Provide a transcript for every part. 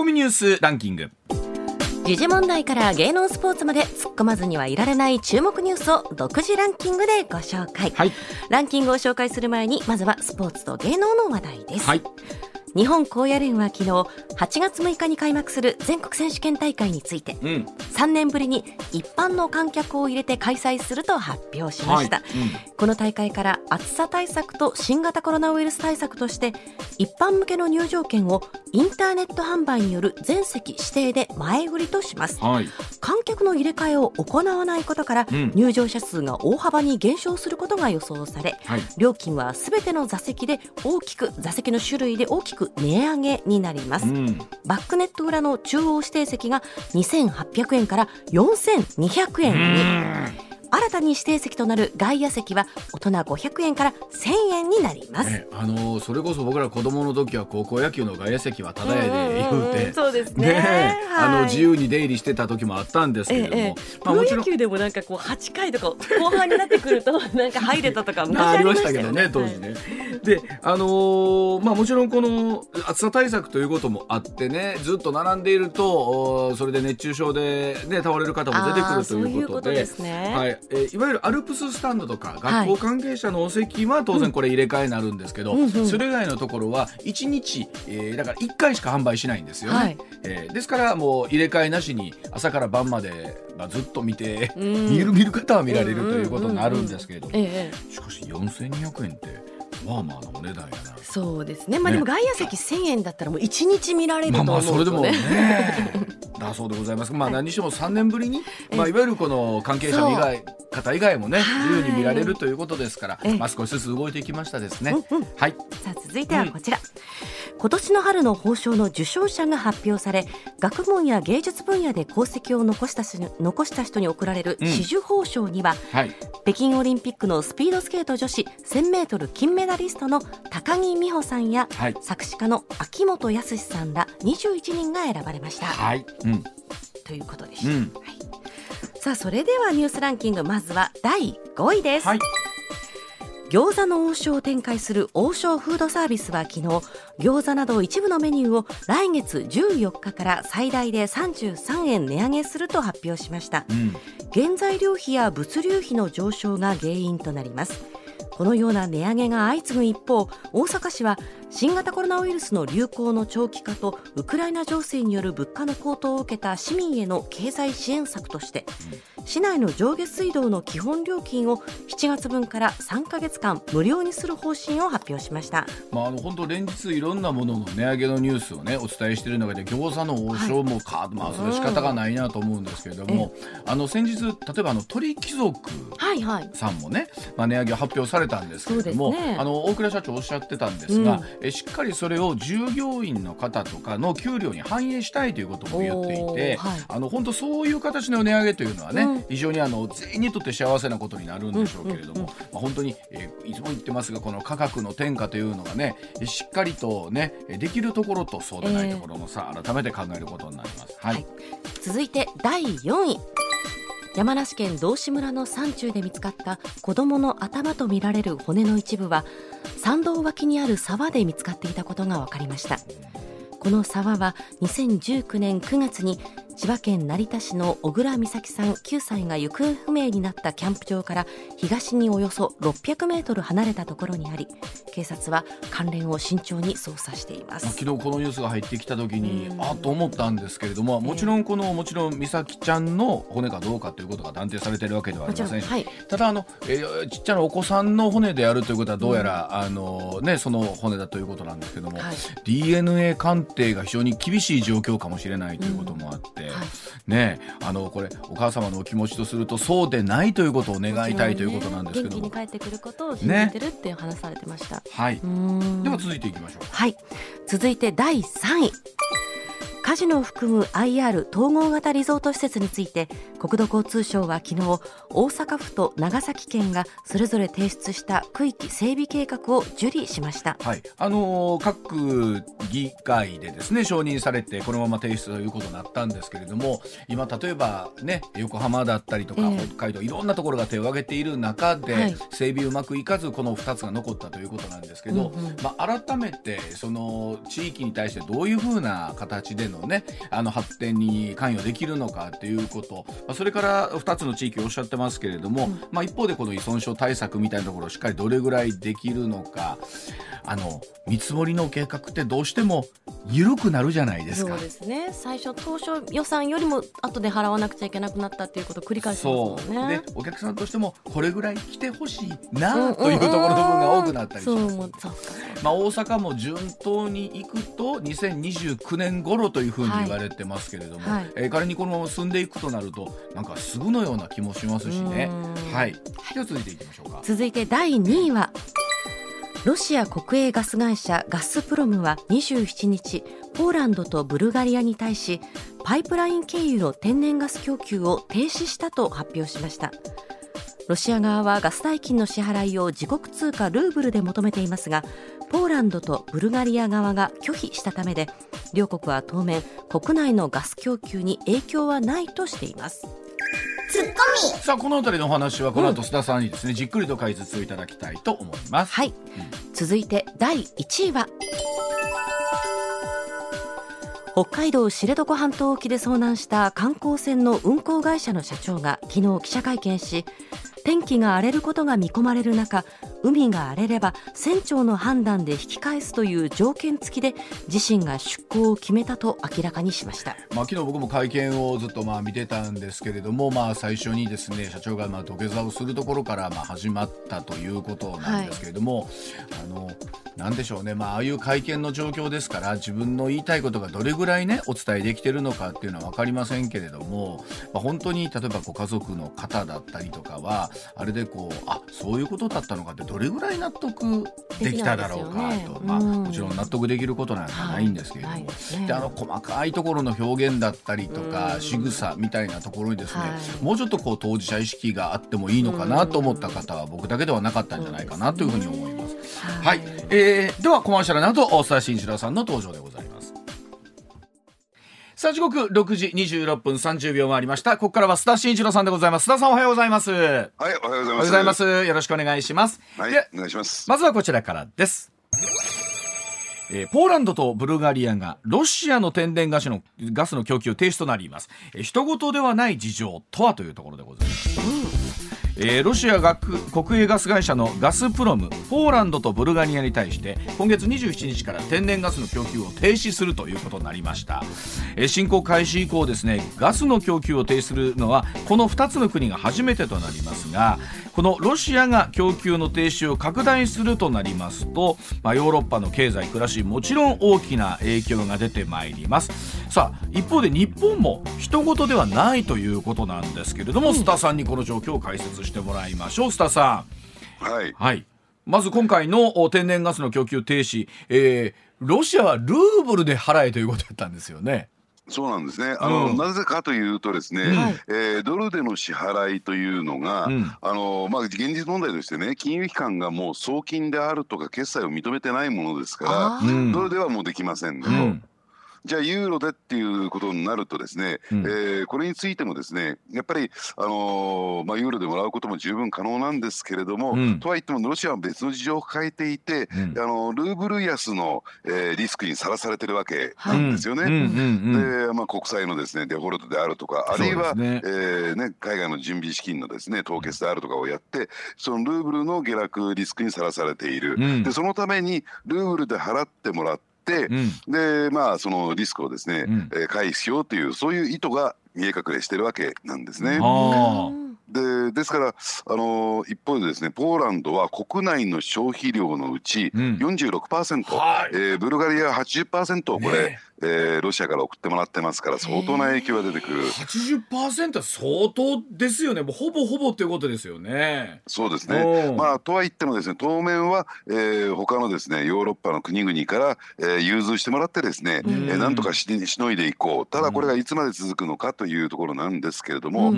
コミニュースランキング。時事問題から芸能スポーツまで突っ込まずにはいられない注目ニュースを独自ランキングでご紹介、はい。ランキングを紹介する前にまずはスポーツと芸能の話題です、はい日本高野連は昨日8月6日に開幕する全国選手権大会についてうん。3年ぶりに一般の観客を入れて開催すると発表しました、はい。この大会から暑さ対策と新型コロナウイルス対策として一般向けの入場券をインターネット販売による全席指定で前売りとします。はい。観客の入れ替えを行わないことから、うん。入場者数が大幅に減少することが予想され、はい。料金はすべての座席で大きく座席の種類で大きく値上げになります、うん。バックネット裏の中央指定席が2800円から4200円に新たに指定席となる外野席は大人500円から1000円になります、ね、あのそれこそ僕ら子供の時は高校野球の外野席はただやで言うて、そうですね。ねあはい。の自由に出入りしてた時もあったんですけれども、ええまあもちろん。プロ野球でもなんかこう8回とか後半になってくると なんか入れたとか昔ありましたけどね当時ね。であのーまあもちろんこの暑さ対策ということもあってねずっと並んでいるとおそれで熱中症でね倒れる方も出てくるということで。ね。はいえーいわゆるアルプススタンドとかはい。学校関係者のお席は当然これ入れ替えになるんですけど、うんうんそれ以外のところは1日、えーだから1回しか販売しないんですよね。はい。えーですからもう入れ替えなしに朝から晩まで、まあ、ずっと見て、うん。見る見る方は見られるということになるんですけれども、ええしかし4200円ってまあまあなお値段やな。そうですね。まあねでも外野席1000円だったらもう1日見られるまあまと思うとあそれでもね。ね だそうでございます。まあ何にしても3年ぶりに、ええまあいわゆるこの関係者以外方以外もねはい自由に見られるということですからええ、まあ少しずつ動いていきましたですね。うんうん。はい。さあ続いてはこちら、今年の春の褒章の受賞者が発表され学問や芸術分野で功績を残した人残した人に贈られるうん紫綬褒章には、はい。北京オリンピックのスピードスケート女子 1000m 金メダリストの高木美帆さんや、はい作詞家の秋元康さんら21人が選ばれました、はい。うん。ということでした、うん。さあそれではニュースランキングまずは第5位です、はい。餃子の王将を展開する王将フードサービスは昨日餃子など一部のメニューを来月14日から最大で33円値上げすると発表しましたうん。原材料費や物流費の上昇が原因となりますこのような値上げが相次ぐ一方大阪市は新型コロナウイルスの流行の長期化とウクライナ情勢による物価の高騰を受けた市民への経済支援策として市内の上下水道の基本料金を7月分から3ヶ月間無料にする方針を発表しました。まあ、あの本当連日いろんなものの値上げのニュースをねお伝えしている中で餃子の王将もか、まあそれは仕方がないなと思うんですけれども、あの先日例えばあの鳥貴族はいはい。さんもね、まあ、値上げを発表されたんですけれども、ね。あの大倉社長おっしゃってたんですが、うん。えしっかりそれを従業員の方とかの給料に反映したいということも言っていて、はい。あの本当そういう形の値上げというのはね、うん。非常にあの全員にとって幸せなことになるんでしょうけれども、まあ、本当に、えーいつも言ってますがこの価格の転嫁というのがねえしっかりとねえできるところとそうでないところのさ、改めて考えることになります。はい、はい。続いて第4位山梨県道志村の山中で見つかった子供の頭とみられる骨の一部は山道脇にある沢で見つかっていたことが分かりました。この沢は2019年9月に千葉県成田市の小倉美咲さん9歳が行方不明になったキャンプ場から東におよそ600メートル離れたところにあり警察は関連を慎重に捜査していままあ、す昨日このニュースが入ってきた時にうん。あっと思ったんですけれどももちろんこのもちろん美咲ちゃんの骨かどうかということが断定されているわけではあもりませんし、はい。ただあの、えーちっちゃなお子さんの骨であるということはどうやら、あのね、その骨だということなんですけども、はい。DNA 鑑定が非常に厳しい状況かもしれないということもあって、はいねあのこれお母様のお気持ちとするとそうでないということを願いたいということなんですけど。も、元気に帰ってくることを信じてるって話されてました、はい、では続いていきましょう。はい。続いて第3位カジノを含む IR 統合型リゾート施設について国土交通省は昨日大阪府と長崎県がそれぞれ提出した区域整備計画を受理しました。はい、あのー各議会でですね承認されてこのまま提出ということになったんですけれども今例えばね横浜だったりとか、ええ。北海道いろんなところが手を挙げている中で、はい。整備うまくいかずこの2つが残ったということなんですけど、うんうん。まあ、改めてその地域に対してどういうふうな形でののねあの発展に関与できるのかということ。それから2つの地域をおっしゃってますけれども、うん、まあ、一方でこの依存症対策みたいなところをしっかりどれぐらいできるのか。あの見積もりの計画ってどうしても緩くなるじゃないですか。そうですね最初当初予算よりも後で払わなくちゃいけなくなったっていうことを繰り返しますもんね。でお客さんとしてもこれぐらい来てほしいなというところの部分が多くなったりします。まあ、大阪も順当にいくと2029年頃というふうに言われてますけれども、はいはい、えー、仮にこのまま進んでいくとなるとなんかすぐのような気もしますしね。はい、では続いていきましょうか。続いて第2位はロシア国営ガス会社ガスプロムは27日ポーランドとブルガリアに対しパイプライン経由の天然ガス供給を停止したと発表しました。ロシア側はガス代金の支払いを自国通貨ルーブルで求めていますがポーランドとブルガリア側が拒否したためで両国は当面国内のガス供給に影響はないとしています。ツッコミ。さあこの辺りのお話はこの後須田さんにですね、うん、じっくりと解説をいただきたいと思います。はい、うん、続いて第1位は。北海道知床半島沖で遭難した観光船の運航会社の社長が昨日記者会見し天気が荒れることが見込まれる中海が荒れれば船長の判断で引き返すという条件付きで自身が出航を決めたと明らかにしました、まあ、昨日僕も会見をずっとまあ見てたんですけれども、まあ、最初にですね社長がまあ土下座をするところからまあ始まったということなんですけれども、はい、あのなんでしょうね、まあ、ああいう会見の状況ですから自分の言いたいことがどれぐらいねお伝えできてるのかっていうのは分かりませんけれども、まあ、本当に例えばご家族の方だったりとかはあれでこうあそういうことだったのかってどれぐらい納得できただろうかと、ね、まあ、もちろん納得できることなんかないんですけれども、はいね、であの細かいところの表現だったりとか仕草みたいなところにですね、はい、もうちょっとこう当事者意識があってもいいのかなと思った方は僕だけではなかったんじゃないかなというふうに思います。はい、えー、ではコマーシャルの後大沢慎一郎さんの登場でございます。さあ時刻6時26分30秒回りました。ここからは須田慎一郎さんでございます。須田さんおはようございます。はいおはようございます。よろしくお願いします。はいお願いします。まずはこちらからです。えー、ポーランドとブルガリアがロシアの天然ガスのガスの供給停止となります。えー、人事ではない事情とはというところでございます。えー、ロシア学国営ガス会社のガスプロムポーランドとブルガリアに対して今月27日から天然ガスの供給を停止するということになりました、えー、侵攻開始以降ですねガスの供給を停止するのはこの2つの国が初めてとなりますがこのロシアが供給の停止を拡大するとなりますと、まあ、ヨーロッパの経済暮らしもちろん大きな影響が出てまいります。さあ一方で日本も人事ではないということなんですけれども、うん、スタさんにこの状況を解説してもらいましょう。須田さん。はい、はい。まず今回の天然ガスの供給停止、えー、ロシアはルーブルで払えということだったんですよね。そうなんですね。あの、うん、なぜかというとですね、うん、えー、ドルでの支払いというのが、うん、あのまあ現実問題としてね、金融機関がもう送金であるとか決済を認めてないものですから、ドルではもうできませんね。じゃあユーロでっていうことになるとですね、うん、えー、これについてもですねやっぱり、あのー、まあ、ユーロでもらうことも十分可能なんですけれども、うん、とはいってもロシアは別の事情を抱えていて、うん、あのルーブル安の、えー、リスクにさらされてるわけなんですよね。で、まあ、国債のですねデフォルトであるとかあるいは、ね。えー、ね、海外の準備資金のですね凍結であるとかをやってそのルーブルの下落リスクにさらされている。でそのためにルーブルで払ってもらって、うん、でまあそのリスクをですね、うん、えー、回避しようというそういう意図が見え隠れしてるわけなんですね。でですからあの一方でですねポーランドは国内の消費量のうち46%、うん。はい、えー、ブルガリア80%をこれ、ねえー、ロシアから送ってもらってますから相当な影響が出てくる。80%は相当ですよね。もうほぼほぼということですよね。そうですね。まあとは言ってもですね当面は、えー、他のですねヨーロッパの国々から、えー、融通してもらってですね、えー、なんとかししのいでいこう。ただこれがいつまで続くのかというところなんですけれども、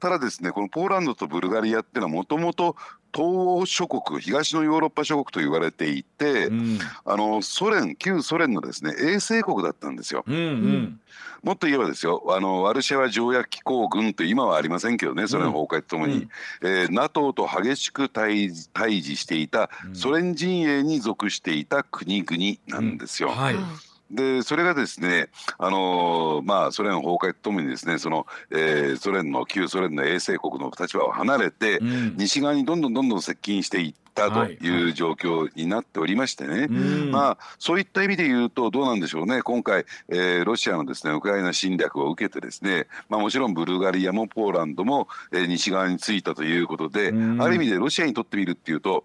ただですねこのポーランドとブルガリアっていうのはもともと東欧諸国東のヨーロッパ諸国と言われていて、うん、あのソ連旧ソ連のですね衛星国だったんですよ。うんうん。もっと言えばですよあのワルシャワ条約機構軍と今はありませんけどねソ連崩壊とともに、うん、えー、NATO と激しく対対峙していたソ連陣営に属していた国々なんですよ。うん。はいでそれがですね、あのー、まあ、ソ連崩壊とともにですねその、えー、ソ連の旧ソ連の衛星国の立場を離れて、うん、西側にどんどんどんどん接近していったという状況になっておりましてね、はいはい、まあ、そういった意味で言うとどうなんでしょうね。今回、えー、ロシアのですねウクライナ侵略を受けてですね、まあ、もちろんブルガリアもポーランドも、えー、西側についたということで、ある意味でロシアにとってみるっていうと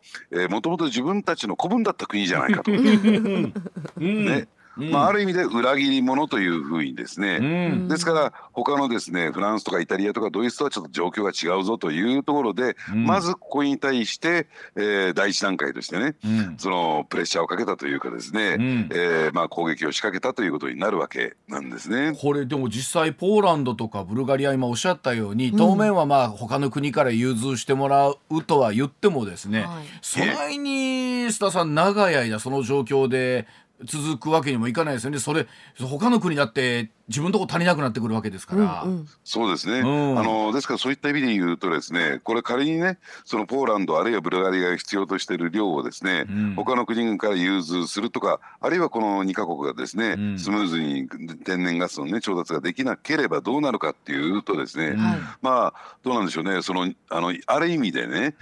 もともと自分たちの子分だった国じゃないかと。ねまあ、ある意味で裏切り者というふうにですね、うん、ですから他のですねフランスとかイタリアとかドイツとはちょっと状況が違うぞというところで、うん、まずここに対して、えー、第一段階としてね、うん、そのプレッシャーをかけたというかですね、うん、えー、まあ、攻撃を仕掛けたということになるわけなんですね。これでも実際ポーランドとかブルガリア今おっしゃったように当面はまあ他の国から融通してもらうとは言ってもですね、はい、そないに須田さん長い間その状況で続くわけにもいかないですよね。それ他の国だって自分のとこ足りなくなってくるわけですから。うんうん、そうですね、うん、あのですからそういった意味で言うとですねこれ仮にねそのポーランドあるいはブルガリアが必要としている量をですね、うん、他の国から融通するとかあるいはこの2か国がですね、うん、スムーズに天然ガスの、ね、調達ができなければどうなるかっていうとですね、まあどうなんでしょうね。そのあのある意味でね、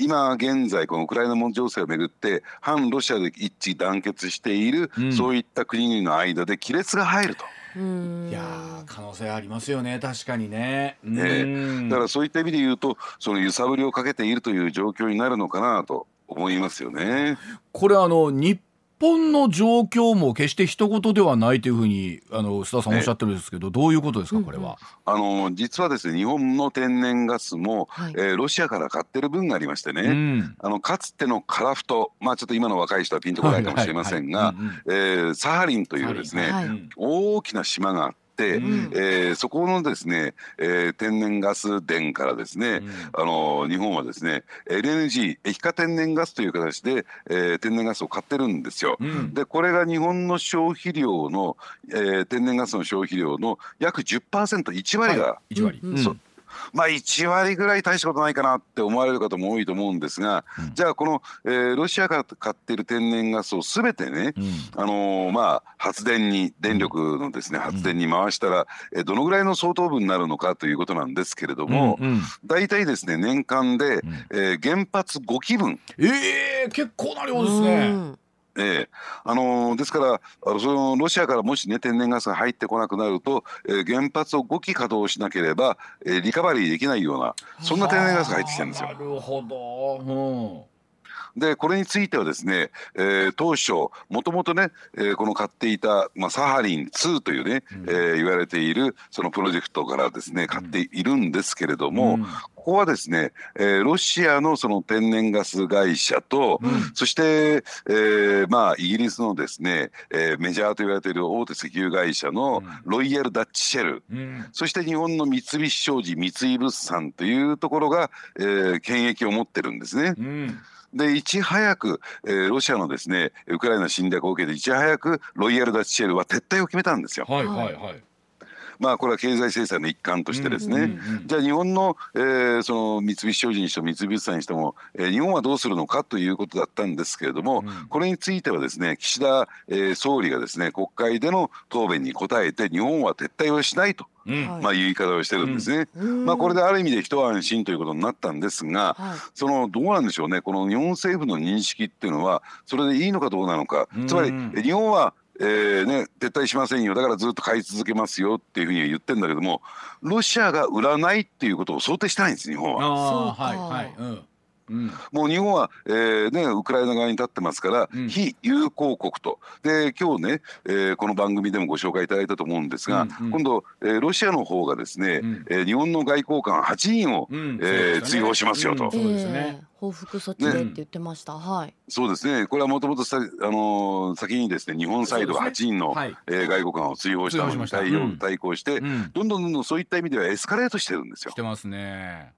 今現在このウクライナ問情勢をめぐって反ロシアで一致団結している、そういった国々の間で亀裂が入ると。いや可能性ありますよね。確かにね。ね。だからそういった意味で言うとその揺さぶりをかけているという状況になるのかなと思いますよね。これあの日本の状況も決して一言ではないというふうにあの須田さんおっしゃってるんですけど、どういうことですかこれは？あの実はですね日本の天然ガスも、はい、えー、ロシアから買ってる分がありましてね、うん、あのかつてのカラフトまあちょっと今の若い人はピンとこないかもしれませんがサハリンというですね、はい、大きな島があって。、うん、えー、そこのですね、えー、天然ガス田からですね、うん、あの日本はですね LNG 液化天然ガスという形で、えー、天然ガスを買ってるんですよ。うん、でこれが日本の消費量の、えー、天然ガスの消費量の約 10%1 割が、はい、1割、うん、まあ1割ぐらい大したことないかなって思われる方も多いと思うんですが、うん、じゃあこの、えー、ロシアが買っている天然ガスをすべてね、うん、あのー、まあ発電に電力のですね発電に回したら、えー、どのぐらいの相当分になるのかということなんですけれども、うんうん、大体ですね年間で、えー、原発5基分。えー、結構な量ですね。えーあの、ですからそのロシアからもしね天然ガスが入ってこなくなると、えー、原発を5基稼働しなければ、えー、リカバリーできないようなそんな天然ガスが入ってきてるんですよ。なるほど、うん。でこれについてはですね、えー、当初もともとね、えー、この買っていた、まあ、サハリン2というね、うん、えー、言われているそのプロジェクトからですね買っているんですけれども、うん、ここはですね、えー、ロシアのその天然ガス会社と、うん、そして、えー、まあイギリスのですね、えー、メジャーと言われている大手石油会社のロイヤル・ダッチ・シェル、そして日本の三菱商事三井物産というところが、えー、権益を持ってるんですね。でいち早く、えー、ロシアのですねウクライナ侵略を受けていち早くロイヤル・ダッチシェルは撤退を決めたんですよ。はいはいはいまあこれは経済制裁の一環としてですね、うんうんうん、じゃあ日本の,、えー、その三菱商事にしても三菱物産にしても、えー、日本はどうするのかということだったんですけれども、うん、これについてはですね岸田、えー、総理がですね国会での答弁に答えて日本は撤退をしないと。うん、まあ、言い方をしてるんですね、うん、まあ、これである意味で一安心ということになったんですが、はい、そのどうなんでしょうね。この日本政府の認識っていうのはそれでいいのかどうなのか、つまり日本はえーね、撤退しませんよ。だからずっと買い続けますよっていうふうに言ってるんだけどもロシアが売らないっていうことを想定してないんです日本は。はいはい。うんうん、もう日本は、えーね、ウクライナ側に立ってますから、うん、非友好国と。で今日ね、えー、この番組でもご紹介いただいたと思うんですが、うんうん、今度、えー、ロシアの方がですね、うん、えー、日本の外交官8人を、うん、えー、追放しますよと。そうですね。報復措置でって言ってました。ね、はい。そうですね。これはもともとさ、あのー、先にですね、日本サイドが8人の、ねはい、えー、外国官を追放したのに対応、うん、対抗して、うん、どんどんどんどんそういった意味ではエスカレートしてるんですよ。してますね。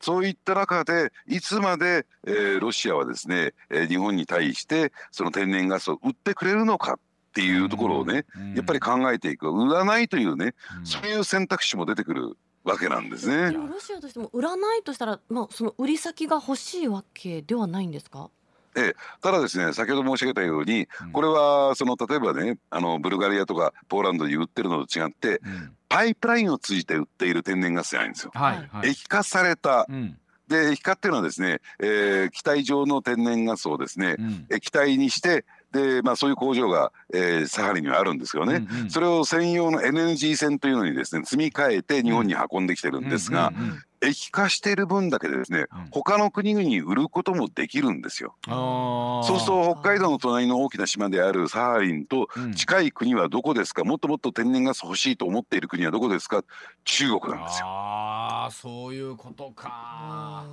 そういった中でいつまで、えー、ロシアはですね、えー、日本に対してその天然ガスを売ってくれるのかっていうところをね、うん、やっぱり考えていく。売らないというね、うん、そういう選択肢も出てくるわけなんですね。ロシアとしても売らないとしたら、まあ、その売り先が欲しいわけではないんですか？ええ、ただですね先ほど申し上げたように、これはその例えばねあのブルガリアとかポーランドに売ってるのと違って、うん、パイプラインを通じて売っている天然ガスじゃないんですよ。はいはい、液化された、うん。で液化っていうのはですね、えー、気体状の天然ガスをですね、うん、液体にしてで、まあ、そういう工場が、えー、サハリにはあるんですよね、うんうん、それを専用の NNG 船というのにですね積み替えて日本に運んできてるんですが、液化している分だけでですね、うん、他の国々に売ることもできるんですよ。そうすると北海道の隣の大きな島であるサハリンと近い国はどこですか、もっともっと天然ガス欲しいと思っている国はどこですか？中国なんですよ。ああそういうことか。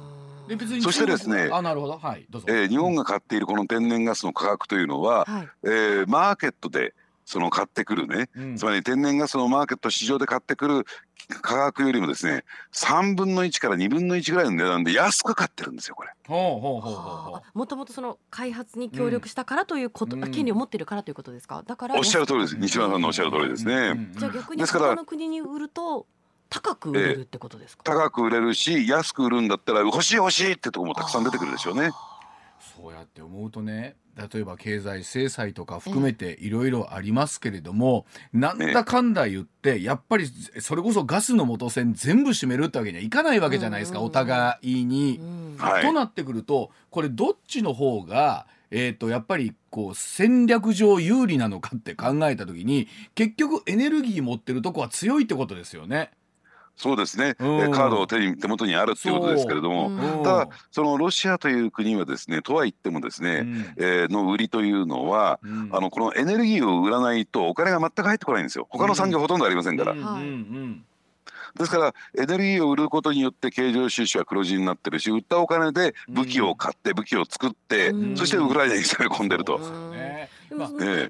で別にそしてですねあなるほど、はいどうぞ。えー、日本が買っているこの天然ガスの価格というのは、はい、えー、マーケットでその買ってくるね、うん、つまり天然ガスのマーケット市場で買ってくる価格よりもですね3分の1から2分の1ぐらいの値段で安く買ってるんですよこれ。ほうほうほうほうもともとその開発に協力したからということ、うん、権利を持っているからということですか？だからおっしゃる通りです。西村さんのおっしゃる通りですね。うん、じゃあ逆に他の国に売ると高く売れるってことですか、えー、高く売れるし安く売るんだったら欲しい欲しいってとこもたくさん出てくるでしょうね。そうやって思うとね例えば経済制裁とか含めていろいろありますけれども、なんだかんだ言ってやっぱりそれこそガスの元栓全部閉めるってわけにはいかないわけじゃないですか、お互いに。となってくるとこれどっちの方がえーと、やっぱりこう戦略上有利なのかって考えた時に結局エネルギー持ってるとこは強いってことですよね。そうですね、うん、カードを手に手元にあるっていうことですけれども、ただそのロシアという国はですねとは言ってもですね、うん、えー、の売りというのは、うん、あのこのエネルギーを売らないとお金が全く入ってこないんですよ。他の産業ほとんどありませんから。ですからエネルギーを売ることによって経常収支は黒字になってるし売ったお金で武器を買って武器を作って、そしてウクライナに攻め込んでると。ね、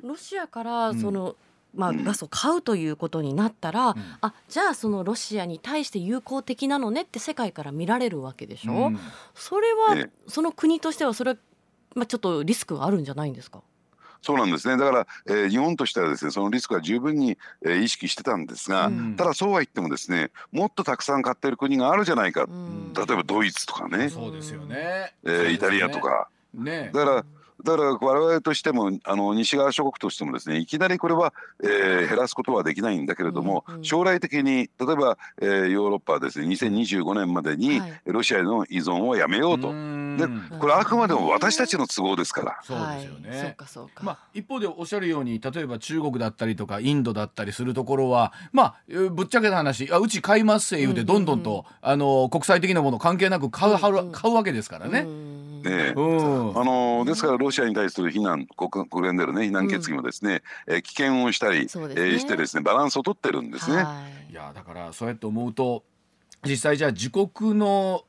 ロシアからその、まあ、ガスを買うということになったら、うん、あじゃあそのロシアに対して友好的なのねって世界から見られるわけでしょ、うん、それは、その国としてはそれは、まあ、ちょっとリスクがあるんじゃないんですか？そうなんですね。だから、えー、日本としてはですねそのリスクは十分に、えー、意識してたんですが、うん、ただそうは言ってもですねもっとたくさん買ってる国があるじゃないか、例えばドイツとかね。そうですよね、えー、イタリアとか。ね、だからだから我々としてもあの西側諸国としてもですねいきなりこれは、えー、減らすことはできないんだけれども、うんうん、将来的に例えば、えー、ヨーロッパはですね2025年までに、ロシアへの依存をやめようと。でこれあくまでも私たちの都合ですから。そうですよね。まあ一方でおっしゃるように例えば中国だったりとかインドだったりするところはまあぶっちゃけた話あうち買います言うてどんどんと、うんうん、あの国際的なもの関係なく買う,、買うわけですからね。ね、うん、あのですからロシアに対する非難国国連でのね非難決議もですね、うん、え危険をしたり、ね、えー、してですねバランスを取ってるんですね。い。やだからそうやって思うと実際じゃあ自国の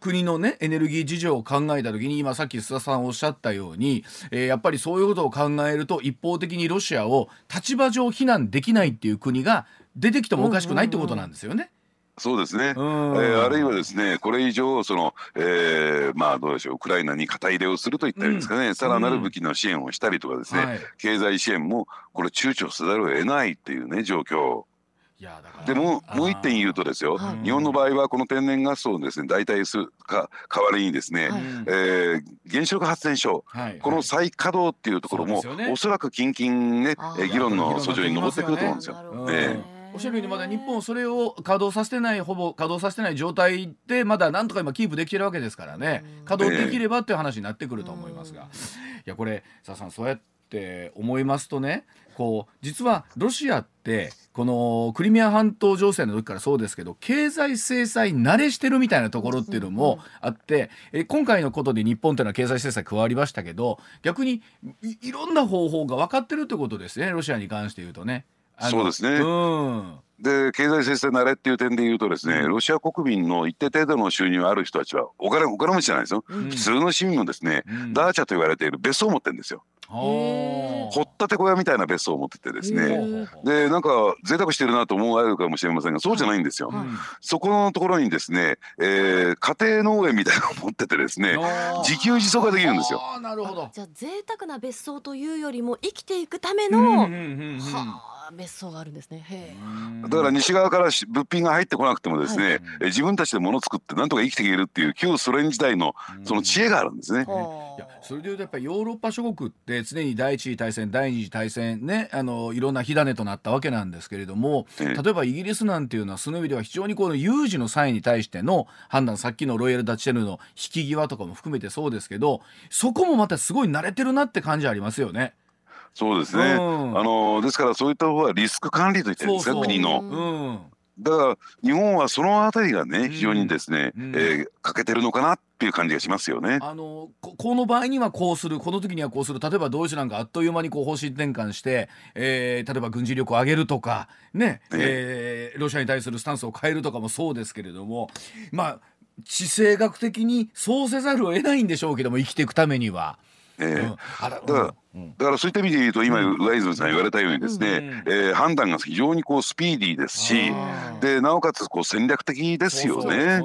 国のねエネルギー事情を考えた時に今さっき須田さんおっしゃったように、えー、やっぱりそういうことを考えると一方的にロシアを立場上非難できないっていう国が出てきてもおかしくないってことなんですよね。うんうんうんそうですね、えー、あるいはですねこれ以上その、えー、まあどうでしょうウクライナに肩入れをするといったりですかね、うん、さらなる武器の支援をしたりとかですね、はい、経済支援もこれ躊躇せざるを得ないっていうね状況。でももう一点言うとですよ、はい、日本の場合はこの天然ガスをですね代替するか代わりにですね、はい、えー、原子力発電所、はい、この再稼働っていうところも、ね、おそらく近々ね議論の訴状に上ってくると思うんですよ。ねおっしゃるようにまだ日本それを稼働させてないほぼ稼働させてない状態でまだなんとか今キープできてるわけですからね。稼働できればっていう話になってくると思いますが。いやこれ佐さんそうやって思いますとねこう実はロシアってこのクリミア半島情勢の時からそうですけど経済制裁慣れしてるみたいなところっていうのもあってえ今回のことで日本というのは経済制裁加わりましたけど逆にいろんな方法が分かってるってことですねロシアに関して言うとね。そうですね。うん。で経済制裁慣れっていう点で言うとですね、うん、ロシア国民の一定程度の収入ある人たちはお金お金持ちじゃないですよ、うん、普通の市民もですね、うん、ダーチャと言われている別荘を持ってるんですよ。掘ったて小屋みたいな別荘を持っててですね。でなんか贅沢してるなと思われるかもしれませんがそうじゃないんですよ。そこのところにですね、えー、家庭農園みたいなのを持っててですね自給自足ができるんですよ。なるほど。じゃあ贅沢な別荘というよりも生きていくための、はあ別荘があるんですね。だから西側から物品が入ってこなくてもですね、はい、え自分たちで物を作ってなんとか生きていけるっていう旧ソ連時代のその知恵があるんですね。いやそれでいうとやっぱりヨーロッパ諸国って常に第一次大戦第二次大戦ねあのいろんな火種となったわけなんですけれども例えばイギリスなんていうのはその意味では非常にこの有事の際に対しての判断さっきのロイヤル・ダッチェルの引き際とかも含めてそうですけどそこもまたすごい慣れてるなって感じありますよね。そうですね、うん、あのですからそういった方はリスク管理といってるんですか？国の。うん。だから日本はそのあたりがね非常にですね、うん、えー、欠けてるのかなっていう感じがしますよね。あのここの場合にはこうする。この時にはこうする。例えばドイツなんかあっという間にこう方針転換して、えー、例えば軍事力を上げるとかね、えー、ロシアに対するスタンスを変えるとかもそうですけれどもまあ地政学的にそうせざるを得ないんでしょうけども生きていくためには。えー、だからだからそういった意味で言うと今上泉さん言われたようにですね、えー、判断が非常にこうスピーディーですしでなおかつこう戦略的ですよね。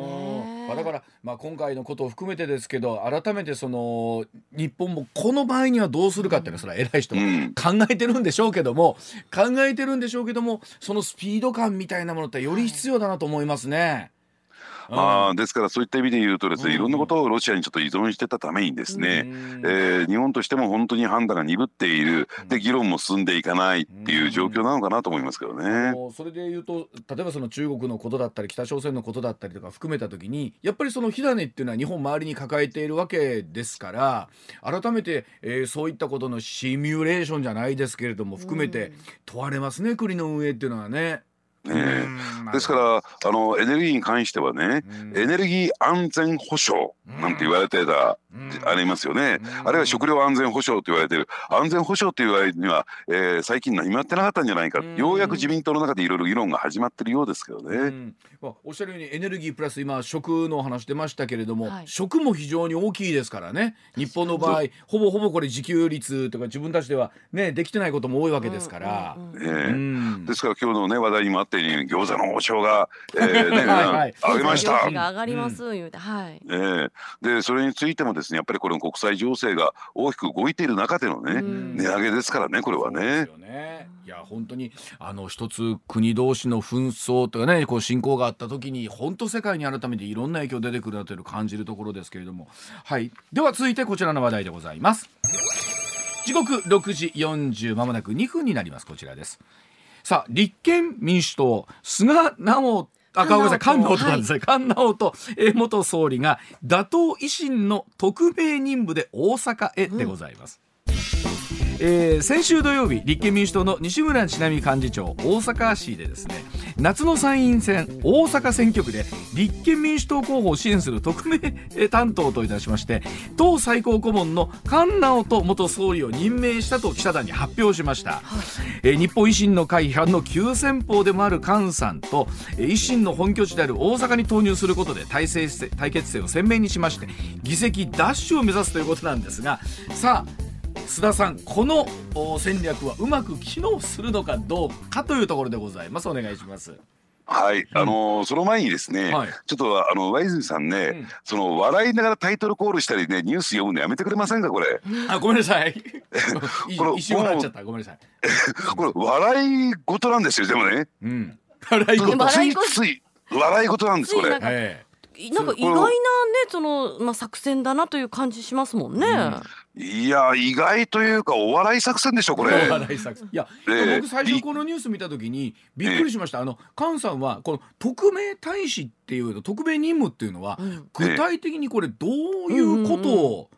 まあ、だから、まあ、今回のことを含めてですけど改めてその日本もこの場合にはどうするかっていうのはそれは偉い人も考えてるんでしょうけども、考えてるんでしょうけどもそのスピード感みたいなものってより必要だなと思いますね。まあ、ですからそういった意味で言うとですね、いろんなことをロシアにちょっと依存してたためにですね、えー、日本としても本当に判断が鈍っている。で議論も進んでいかないっていう状況なのかなと思いますけどね。それで言うと例えばその中国のことだったり北朝鮮のことだったりとか含めた時にやっぱりその火種っていうのは日本周りに抱えているわけですから改めて、えー、そういったことのシミュレーションじゃないですけれども含めて問われますね国の運営っていうのはね。ね、ですからあのエネルギーに関してはね、エネルギー安全保障なんて言われてた、ありますよね、あるいは食料安全保障と言われてる。安全保障という割には、えー、最近何もやってなかったんじゃないか、ようやく自民党の中でいろいろ議論が始まってるようですけどね、まあ、おっしゃるようにエネルギープラス今食の話出ましたけれども、はい、食も非常に大きいですからね。日本の場合ほぼほぼこれ自給率とか自分たちではねできてないことも多いわけですから。ですから今日のね話題にもあったように餃子の王将が、えーねはい、上げました。上がります、言うて、はい。えー、でそれについてもですねやっぱりこれ国際情勢が大きく動いている中でのね、値上げですからねこれはね。ねいや本当にあの一つ国同士の紛争とかねこう侵攻があった時に本当世界に改めていろんな影響出てくるなという感じるところですけれどもはいでは続いてこちらの話題でございます。時刻6時40まもなく2分になりますこちらですさあ立憲民主党菅直あ、ごめんなさい、菅直人なんですね。菅直人元総理が打倒維新の特命任務で大阪へでございます。うんえー、先週土曜日立憲民主党の西村智奈美幹事長大阪市でですね夏の参院選大阪選挙区で立憲民主党候補を支援する特命担当といたしまして党最高顧問の菅直人元総理を任命したと記者団に発表しました、はい、えー、日本維新の会批判の急先鋒でもある菅さんと維新の本拠地である大阪に投入することで対対決性を鮮明にしまして議席奪取を目指すということなんですがさあ須田さんこの戦略はうまく機能するのかどうかというところでございますお願いしますはい、あのー、その前にですね、はい、ちょっとあの上泉さんね、うん、その笑いながらタイトルコールしたりねニュース読むのやめてくれませんかこれ。あ ごめんなさい。これ一瞬笑っちゃったごめんなさい。これ笑い事なんですよでもね。うん。笑い事。ついつい笑い事なんですこれ。なんか意外なねそのまあ作戦だなという感じしますもんね。うん、いや意外というかお笑い作戦でしょこれ。お笑い作戦。いや、えー、僕最初このニュース見た時にびっくりしました。えー、あの菅さんはこの特命大使っていう特命任務っていうのは、うん、具体的にこれどういうことを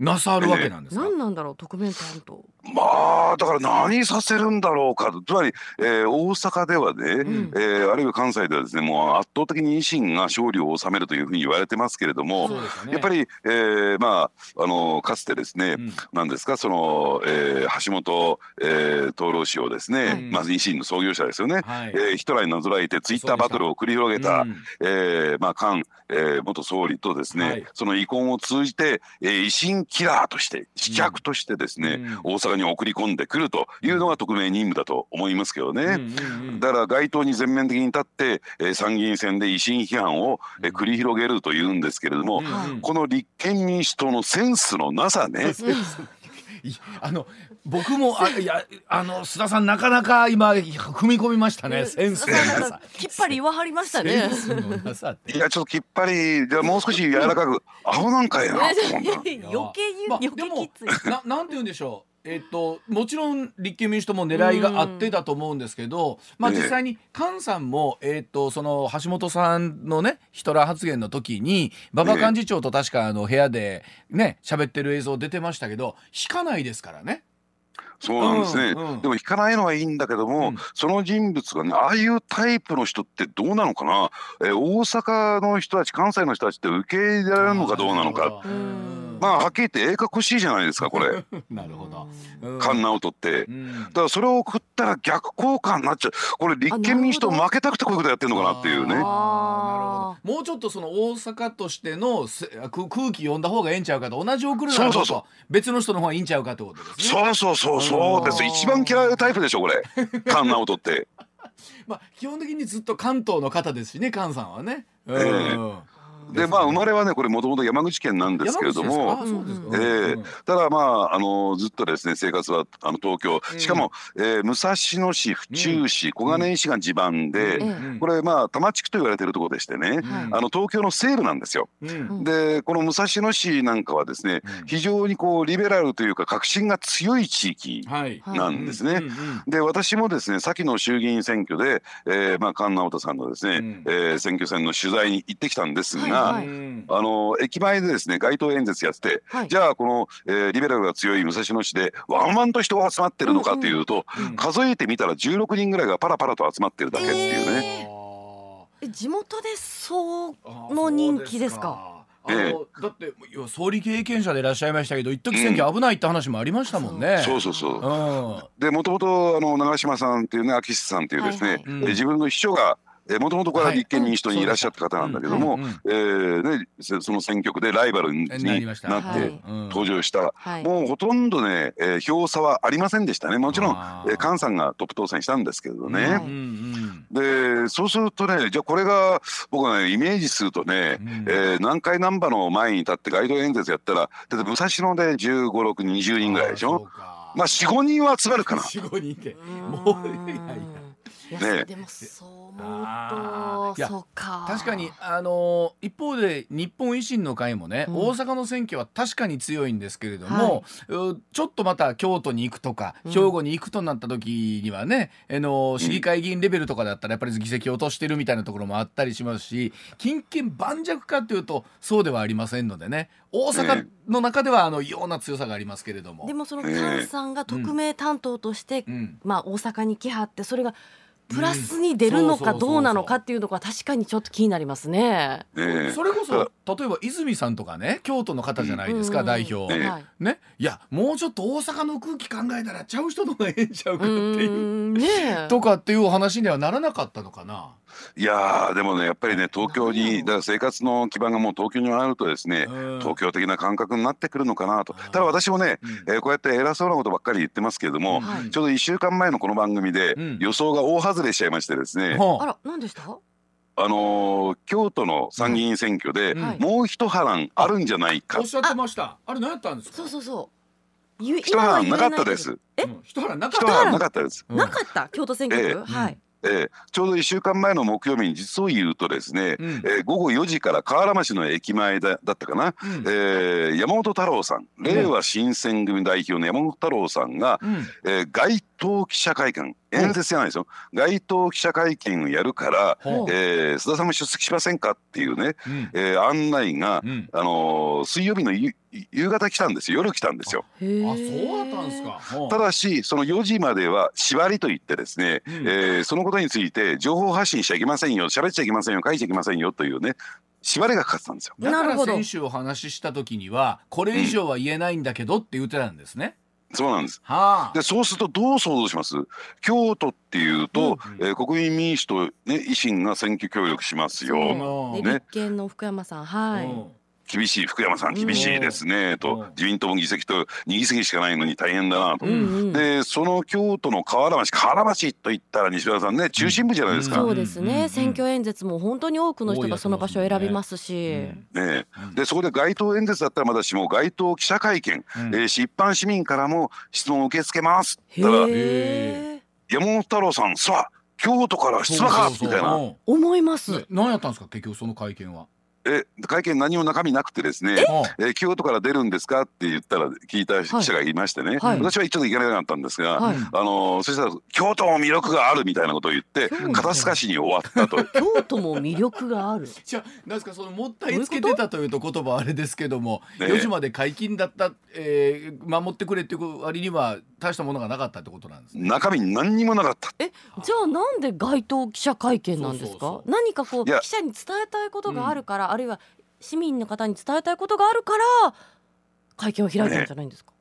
なさるわけなんですか？何なんだろう特命担当。まあだから何させるんだろうか。とつまり、えー、大阪ではね、うん、えー、あるいは関西ではですねもう圧倒的に維新が勝利を収めるというふうに言われてますけれども、ね、やっぱり、えー、まああのかつてですね、うん、なんですかその、えー、橋本、えー、氏をですね、うん、まず維新の創業者ですよね、はい、えー、ヒトラーになぞらえてツイッターバトルを繰り広げた、うん、えー、まあ菅、えー、元総理とですね、はい、その遺恨を通じて、えー、維新キラーとして飛脚としてですね、大阪に送り込んでくるというのが特命任務だと思いますけどね、だから街頭に全面的に立って、えー、参議院選で維新批判を、えー、繰り広げるというんですけれども、この立憲民主党のセンスのなさね。あの僕もあいやあの須田さんなかなか今踏み込みましたね、センスのなさ。きっぱり言わはりましたね。いやちょっときっぱりじゃもう少し柔らかくアホなんかやな余計言う、まあ、余計きつい。ななんて言うんでしょうえっと、もちろん立憲民主党も狙いがあってだと思うんですけど、まあ、実際に菅さんも、えっと、その橋本さんのねヒトラー発言の時に馬場幹事長と確かあの部屋でね喋ってる映像出てましたけど引かないですからね。そうなんですね、うんうん、でも引かないのはいいんだけども、うん、その人物がねああいうタイプの人ってどうなのかな、えー、大阪の人たち関西の人たちって受け入れられるのかどうなのか。まあはっきり言って鋭角欲しいじゃないですかこれ。なるほど。カンナを取って、だからそれを送ったら逆効果になっちゃう。これ立憲民主党負けたくてこういうことやってるのかなっていうね。もうちょっとその大阪としての空気読んだ方がええんちゃうかと。同じ送るならそうそう別の人の方がいいんちゃうかってことですね。そうそうそうそうです一番嫌いなタイプでしょこれ。カンナを取って。まあ基本的にずっと関東の方ですしね菅さんはね、えー、でまあ生まれはねこれもともと山口県なんですけれども、えー、ただまああのずっとですね生活はあの東京。しかも、えー、武蔵野市府中市小金井市が地盤で、これまあ多摩地区と言われてるところでしてね、あの東京の西部なんですよ。でこの武蔵野市なんかはですね、非常にこうリベラルというか革新が強い地域なんですね。で私もですね先の衆議院選挙で、えー、まあ菅直人さんのですね、えー、選挙戦の取材に行ってきたんですが、はい、あの駅前でですね街頭演説やって、はい、じゃあこの、えー、リベラルが強い武蔵野市でワンワンと人が集まってるのかというと、うん。うん、数えてみたら16人ぐらいがパラパラと集まってるだけっていうね。えー、地元でそうの人気ですか？あの、ええ、だって総理経験者でいらっしゃいましたけど一時選挙危ないって話もありましたもんね。うん、そうそうそう。うん、でもともとあの長嶋さんっていうね秋須さんっていうですね、はいはい、自分の秘書がもともとから立憲民主党にいらっしゃった方なんだけども、えーね、その選挙区でライバルになって登場した、もうほとんどね、えー、票差はありませんでしたね。もちろん、えー、菅さんがトップ当選したんですけれどね。でそうするとねじゃあこれが僕はねイメージするとね、うん、えー、南海難波の前に立って街頭演説やったらだって武蔵野で1 5 6 2 0人ぐらいでしょ？まあ45人は集まるかな。45人ってもういや。いやね、でもそう思うとそうか。確かにあの一方で日本維新の会もね、うん、大阪の選挙は確かに強いんですけれども、はい、ちょっとまた京都に行くとか兵庫に行くとなった時にはね、うん、あの市議会議員レベルとかだったらやっぱり議席を落としてるみたいなところもあったりしますし近県盤石かというとそうではありませんのでね大阪の中ではあのような強さがありますけれども。でもその菅さんが特命担当として、うん、まあ大阪に来はってそれがプラスに出るのかどうなのかっていうのが確かにちょっと気になりますね。それこそ例えば泉さんとかね京都の方じゃないですか、代表、ね。いやもうちょっと大阪の空気考えたらちゃう人の方がええんちゃうかっていう。ねとかっていうお話にはならなかったのかな。いやでもねやっぱりね東京にだから生活の基盤がもう東京にあるとですね東京的な感覚になってくるのかなと。ただ私もね、うん、えー、こうやって偉そうなことばっかり言ってますけれども、うん、ちょうど1週間前のこの番組で予想が大外れしちゃいましてですね、うん、あら何でした？あのー、京都の参議院選挙で、もう一波乱あるんじゃないか、おっしゃってました。あれ何やったんですか？そうそうそう。一波乱なかったです。え？一波乱なかった？なかったです、なかった？京都選挙区、はいえー、ちょうど1週間前の木曜日に実を言うとですね、うん、えー、午後4時から河原町の駅前だだったかな、うん、えー、山本太郎さん令和新選組代表の山本太郎さんが、うん、えー、街頭記者会見演説じゃないですよ、街頭記者会見をやるから、えー、須田さんも出席しませんかっていうね、うん、えー、案内が、うん、あのー、水曜日の夕方来たんですよ。夜来たんですよ。あそうだったんですか。ただしその4時までは縛りといってですね、うん、えー、そのことについて情報発信しちゃいけませんよ喋っちゃいけませんよ書いちゃいけませんよというね縛りがかかってたんですよ。だから先週お話しした時にはこれ以上は言えないんだけどって言ってたんですね。そうなんです。はあ、でそうするとどう想像します？京都っていうと、うん、えー、国民民主と、ね、維新が選挙協力しますよ。ね、立憲の福山さんはい。厳しい福山さん厳しいですね、と自民党も議席と2議席しかないのに大変だなと、でその京都の河原町河原町といったら西村さんね中心部じゃないですか、そうですね、選挙演説も本当に多くの人がその場所を選びますし、ね。でそこで街頭演説だったらまだしも街頭記者会見、うん、えー、一般市民からも質問を受け付けます。だから山本太郎さんさあ京都から出馬かみたいな思います、何やったんですか結局その会見はえ会見何も中身なくてですね「え？京都から出るんですか?」って言ったら聞いた記者がいましてね、はい、私はちょっと行けなかったんですが、はい、あのそしたら「京都も魅力がある」みたいなことを言って肩透かしに終わったと。京都も魅力がある。じゃなんですかそのもったいつけてたというと言葉あれですけども、ね、4時まで解禁だった、えー、守ってくれっていう割には大したものがなかったってことなんです、ね、中身何にもなかった。えじゃあなんで街頭記者会見なんですか？何かこう記者に伝えたいことがあるから、うん、あるいは市民の方に伝えたいことがあるから会見を開いたんじゃないんですか、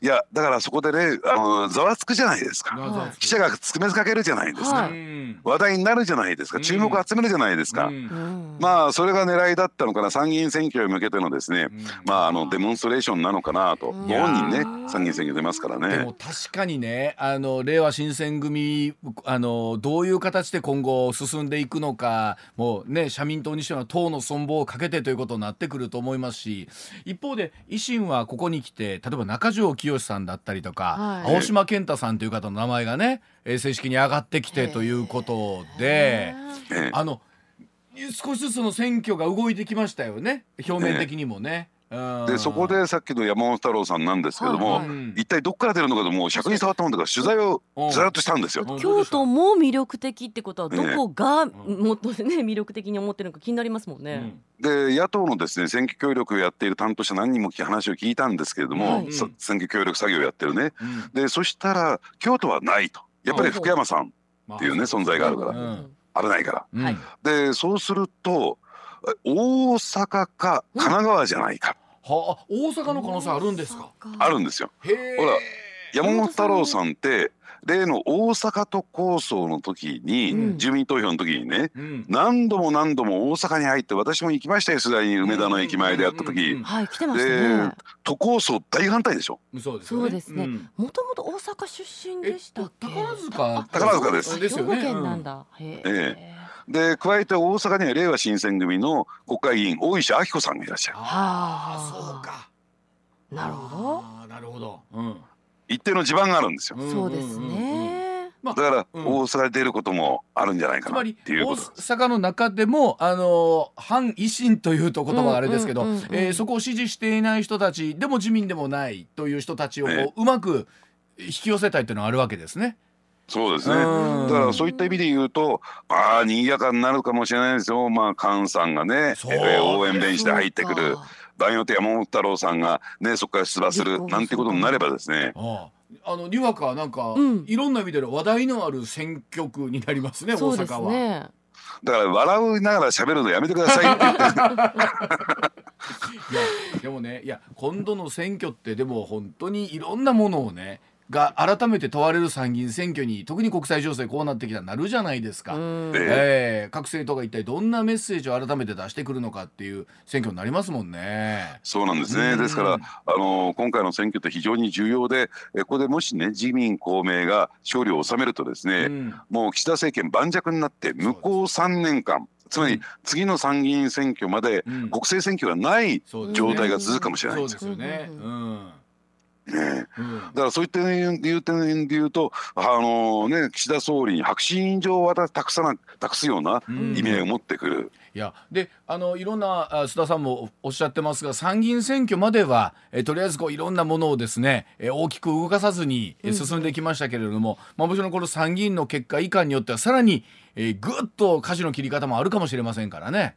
いやだからそこでねあのざわつくじゃないですか、はい、記者が詰めかけるじゃないですか、はい、話題になるじゃないですか。注目を集めるじゃないですか、うん、まあそれが狙いだったのかな。参議院選挙に向けてのですね、うん、まああのデモンストレーションなのかなと、ご本人ね参議院選挙出ますからね。でも確かにねあの令和新選組あのどういう形で今後進んでいくのかもうね社民党にしては党の存亡をかけてということになってくると思いますし一方で維新はここに来て例えば中条清清さんだったりとか、はい、青島健太さんという方の名前がね正式に上がってきてということであの少しずつの選挙が動いてきましたよね。表面的にもね。でそこでさっきの山本太郎さんなんですけども、はいはい、一体どこから出るのかともう尺に触ったもんだから取材をずらっとしたんですよ。京都も魅力的ってことはどこがもっとね魅力的に思ってるのか気になりますもんね。で野党のですね選挙協力をやっている担当者何人も話を聞いたんですけれども、はい、選挙協力作業をやってるね。うん、でそしたら京都はないと。やっぱり福山さんっていうね存在があるから、うん、危ないから。でそうすると大阪か神奈川じゃないか。はあ、大阪の可能性あるんですか？あるんですよ。ほら、山本太郎さんって例の大阪都構想の時に、うん、住民投票の時にね、うん、何度も何度も大阪に入って私も行きましたよ取材に梅田の駅前でやった時、はい来てましたね。都構想大反対でしょ。そうですね。もともと大阪出身でした宝塚宝塚です。ですよね。兵庫県なんだ、ええで加えて大阪には令和新選組の国会議員大石昭子さんがいらっしゃる。はあ、そうか。なるほど。なるほど。うん。一定の地盤があるんですよ。そうですね。だから大阪で出ることもあるんじゃないかなっていうこと大阪の中でもあの反維新というと言葉があれですけどそこを支持していない人たちでも自民でもないという人たちをこううまく引き寄せたいというのがあるわけですね。そうですね。だからそういった意味で言うと、ああ、賑やかになるかもしれないですよ。まあ、菅さんがね、えー、応援弁して入ってくる。場合によって山本太郎さんがね、そこから出馬するなんてことになればですね。ああのにわかなんか、うん、いろんな意味で話題のある選挙区になりますね、大阪は。ね、だから笑いながら喋るのやめてくださいって言っていやでもねいや今度の選挙ってでも本当にいろんなものをねが改めて問われる参議院選挙に特に国際情勢こうなってきたらなるじゃないですか、えー、各政党が一体どんなメッセージを改めて出してくるのかっていう選挙になりますもんね。そうなんですね、ですからあの今回の選挙って非常に重要でここでもしね自民公明が勝利を収めるとですね、うん、もう岸田政権盤石になって向こう3年間つまり次の参議院選挙まで国政選挙がない状態が続くかもしれない。んですよ。ね、うんね、うん、だからそういった点で言うとあのね岸田総理に白紙状を託さな託すような意味合いを持ってくる。いやであのいろんな須田さんもおっしゃってますが参議院選挙まではえとりあえずこういろんなものをですねえ大きく動かさずに進んできましたけれども、うん、まあ、もちろんこの参議院の結果以下によってはさらにえぐっと舵の切り方もあるかもしれませんからね。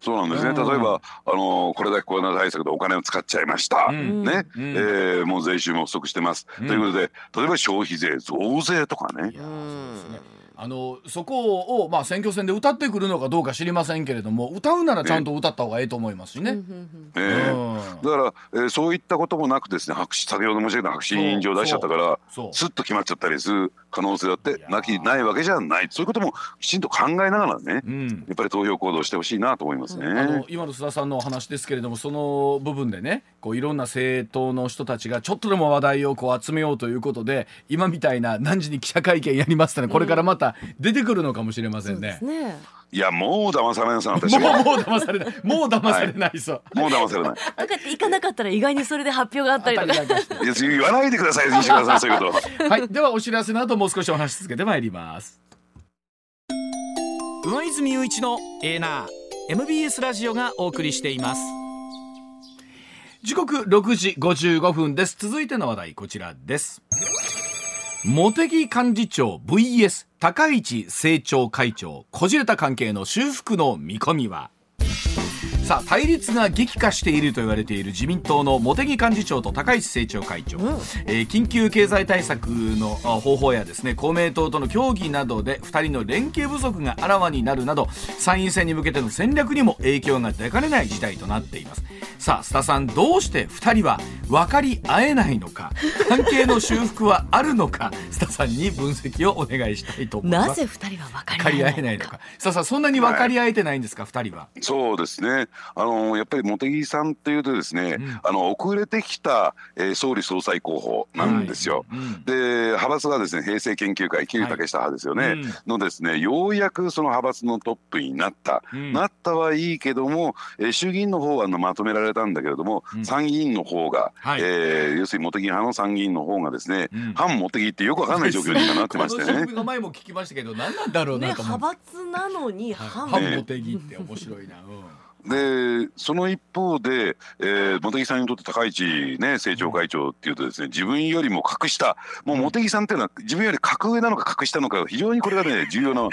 そうなんですね、例えば、あのこれだけコロナ対策でお金を使っちゃいました、うん、ね、うん、えー、もう税収も不足してます、うん、ということで例えば消費税増税とかね。あのそこを、まあ、選挙戦で歌ってくるのかどうか知りませんけれども歌うならちゃんと歌った方がええと思いますしね。えー、だから、えー、そういったこともなくですね白紙先ほど申し上げた白紙委員状出しちゃったからすっと決まっちゃったりする可能性だってなきないわけじゃないそういうこともきちんと考えながらね、うん、やっぱり投票行動してほしいなと思いますね、うん、あの今の須田さんのお話ですけれどもその部分でねこういろんな政党の人たちがちょっとでも話題をこう集めようということで今みたいな何時に記者会見やりますとねこれからまた出てくるのかもしれませんね。ね。いやもう騙されないさ私もうもう騙されない。もう騙されないそう、はい、もう騙されない。とかって行かなかったら意外にそれで発表があったりとか。言わないでください西村さんそういうこと。はい。ではお知らせの後もう少しお話し続けてまいります。上泉雄一のエーナー MBS ラジオがお送りしています。時刻6時55分です。続いての話題こちらです茂木幹事長 VS 高市政調会長こじれた関係の修復の見込みは？さあ対立が激化していると言われている自民党の茂木幹事長と高市政調会長、うん、えー、緊急経済対策の方法やですね公明党との協議などで2人の連携不足があらわになるなど参院選に向けての戦略にも影響が出かねない事態となっています。さあ須田さんどうして2人は分かり合えないのか。関係の修復はあるのか。須田さんに分析をお願いしたいと思います。なぜ2人は分かり合えないのか。須田さんそんなに分かり合えてないんですか、はい、2人はそうですねあのやっぱり茂木さんっていうとですね、うん、あの遅れてきた、えー、総理総裁候補なんですよ。はいうん、で派閥がですね平成研究会旧竹下派ですよね、はい、のですねようやくその派閥のトップになった、うん、なったはいいけども、えー、衆議院の方はまとめられたんだけれども、参議院の方が、はい、えー、要するに茂木派の参議院の方がですね、反茂木ってよくわかんない状況になってましてね。前も聞きましたけど何なんだろうなね、派閥なのに反茂木って面白いな。うんでその一方で、えー、茂木さんにとって高市、ね、政調会長っていうとですね自分よりも格下もう茂木さんっていうのは自分より格上なのか格下なのか非常にこれがね重要な。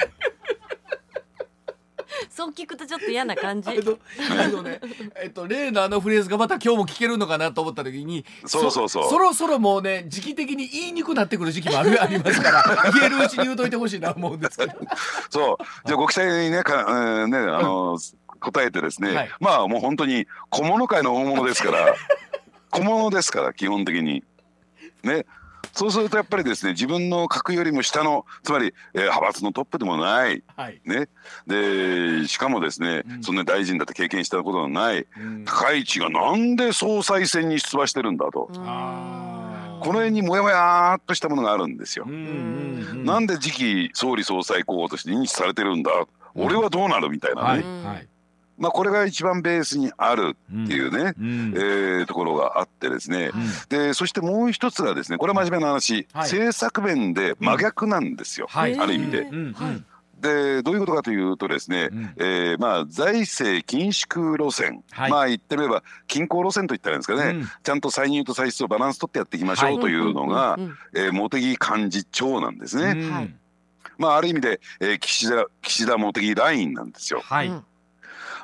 そう聞くとちょっと嫌な感じ。えっと、ね、えっと、例のあのフレーズがまた今日も聞けるのかなと思った時に。そうそうそう。そろそろもうね、時期的に言いにくくなってくる時期もある、ありますから、言えるうちに言うといてほしいな思うんですけど。そう、じゃあ、ご期待にね、か、えー、ね、あの。答えてですね、はい、まあもう本当に小物界の大物ですから 小物ですから基本的に。ね。そうするとやっぱりですね自分の格よりも下のつまり、えー、派閥のトップでもない、はい、ね、でしかもですね、うん、そんな大臣だって経験したことのない、うん、高市がなんで総裁選に出馬してるんだと。この辺にもやもやっとしたものがあるんですよ。なんで次期総理総裁候補として認知されてるんだ、俺はどうなるみたいなね。はい。はいまあ、これが一番ベースにあるっていうね、うん、えー、ところがあってですね、うん、でそしてもう一つがですねこれは真面目な話、はい、政策面で真逆なんですよ、ある意味で。でどういうことかというとですね、うん、えー、まあ、財政緊縮路線、はい、まあ言ってみれば均衡路線といったらいいんですかね、うん、ちゃんと歳入と歳出をバランス取ってやっていきましょうというのが、え茂木幹事長なんですね。うん、まあ、ある意味で、えー、岸田岸田茂木ラインなんですよ。はい